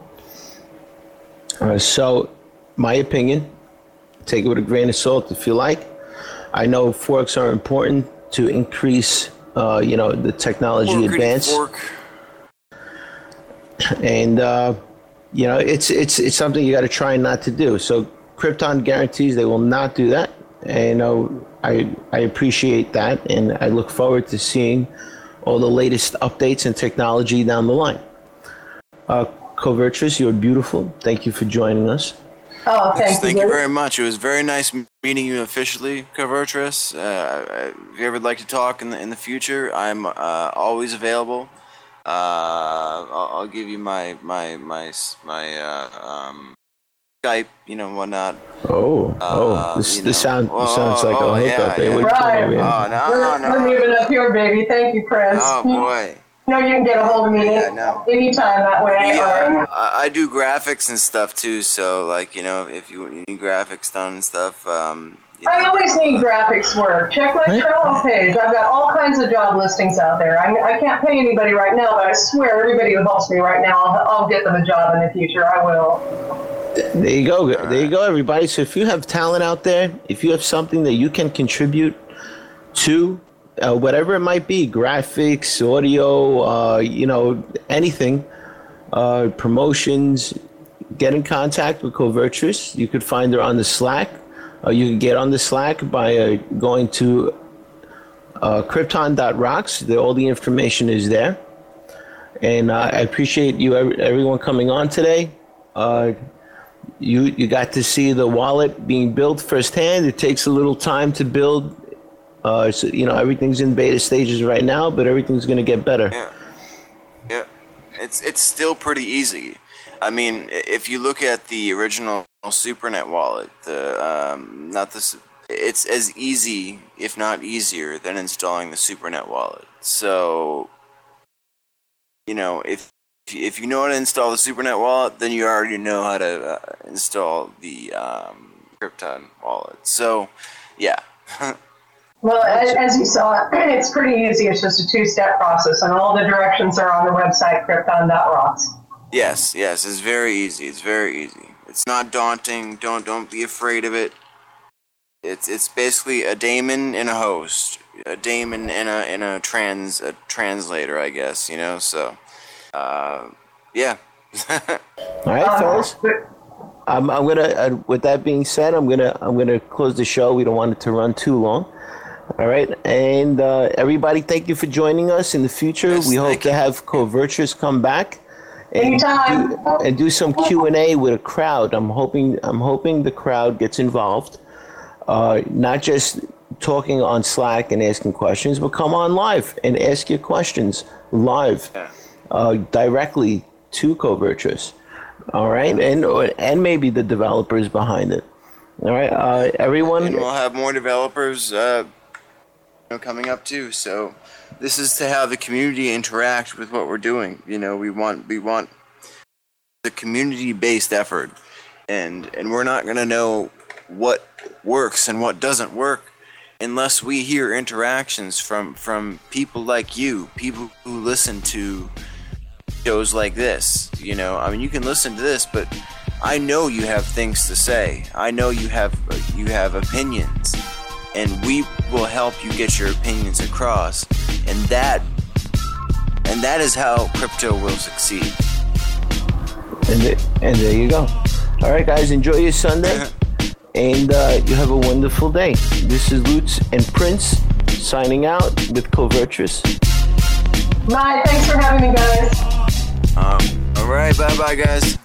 Uh, so, my opinion, take it with a grain of salt if you like. I know forks are important to increase, uh, you know, the technology Fork, advance, and uh, you know, it's it's it's something you got to try not to do. So, Krypton guarantees they will not do that, and know, I I appreciate that, and I look forward to seeing all the latest updates and technology down the line. Uh, Covertress, you're beautiful. Thank you for joining us. Oh, thank, Yes, thank you. you very much. It was very nice meeting you officially, Covertress. Uh, if you ever would like to talk in the in the future, I'm uh, always available. Uh, I'll, I'll give you my my my my uh, um, Skype, you know, whatnot. Oh, Uh, oh, this, this, know. sound, Oh, this sounds like oh, a yeah, hookup. Hey, yeah. what you Right. doing, man? Oh no, We're, no, we're moving up here, baby. Thank you, Chris. Oh boy. You know you can get a hold of me Yeah, no. anytime that way. Yeah, or- I, I do graphics and stuff too. So like you know, if you need graphics done and stuff, um, you I know, always need graphics work. Check my Right. Trello page. I've got all kinds of job listings out there. I, I can't pay anybody right now, but I swear everybody who helps me right now, I'll, I'll get them a job in the future. I will. There you go. There you go, everybody. So if you have talent out there, if you have something that you can contribute to, uh, whatever it might be, graphics, audio, uh, you know, anything, uh, promotions, get in contact with Covertress. You could find her on the Slack. Uh, you can get on the Slack by uh, going to uh, krypton.rocks. The, all the information is there. And uh, I appreciate you, everyone, coming on today. You you got to see the wallet being built firsthand. It takes a little time to build. Uh, so, you know, everything's in beta stages right now, but everything's going to get better. Yeah, yeah, it's it's still pretty easy. I mean, if you look at the original SuperNet wallet, the um, not this, it's as easy, if not easier, than installing the SuperNet wallet. So, you know, if if you know how to install the SuperNet wallet, then you already know how to uh, install the um, Krypton wallet. So, yeah. well, as you saw, it's pretty easy. It's just a two-step process, and all the directions are on the website krypton.rocks. Yes, yes, it's very easy. It's very easy. It's not daunting. Don't don't be afraid of it. It's it's basically a daemon and a host, a daemon and a and a trans a translator, I guess. You know, so uh, yeah. All right, fellas. I'm, I'm gonna. Uh, with that being said, I'm gonna I'm gonna close the show. We don't want it to run too long. All right, and uh, everybody, thank you for joining us. In the future, yes, we hope to have Covertress come back and do, and do some Q and A with a crowd. I'm hoping I'm hoping the crowd gets involved, uh, not just talking on Slack and asking questions, but come on live and ask your questions live, uh, directly to Covertress. All right, and and maybe the developers behind it. All right, uh, everyone. And we'll have more developers uh, coming up too. So this is to have the community interact with what we're doing. You know, we want we want the community based effort, and and we're not gonna know what works and what doesn't work unless we hear interactions from from people like you, people who listen to shows like this. You know, I mean, you can listen to this, but I know you have things to say. I know you have you have opinions and we will help you get your opinions across. And that and that is how crypto will succeed. And, and there you go. All right, guys, enjoy your Sunday, and uh, you have a wonderful day. This is LooTz and Prints signing out with Covertress. Bye. Thanks for having me, guys. Um, all right. Bye, bye, guys.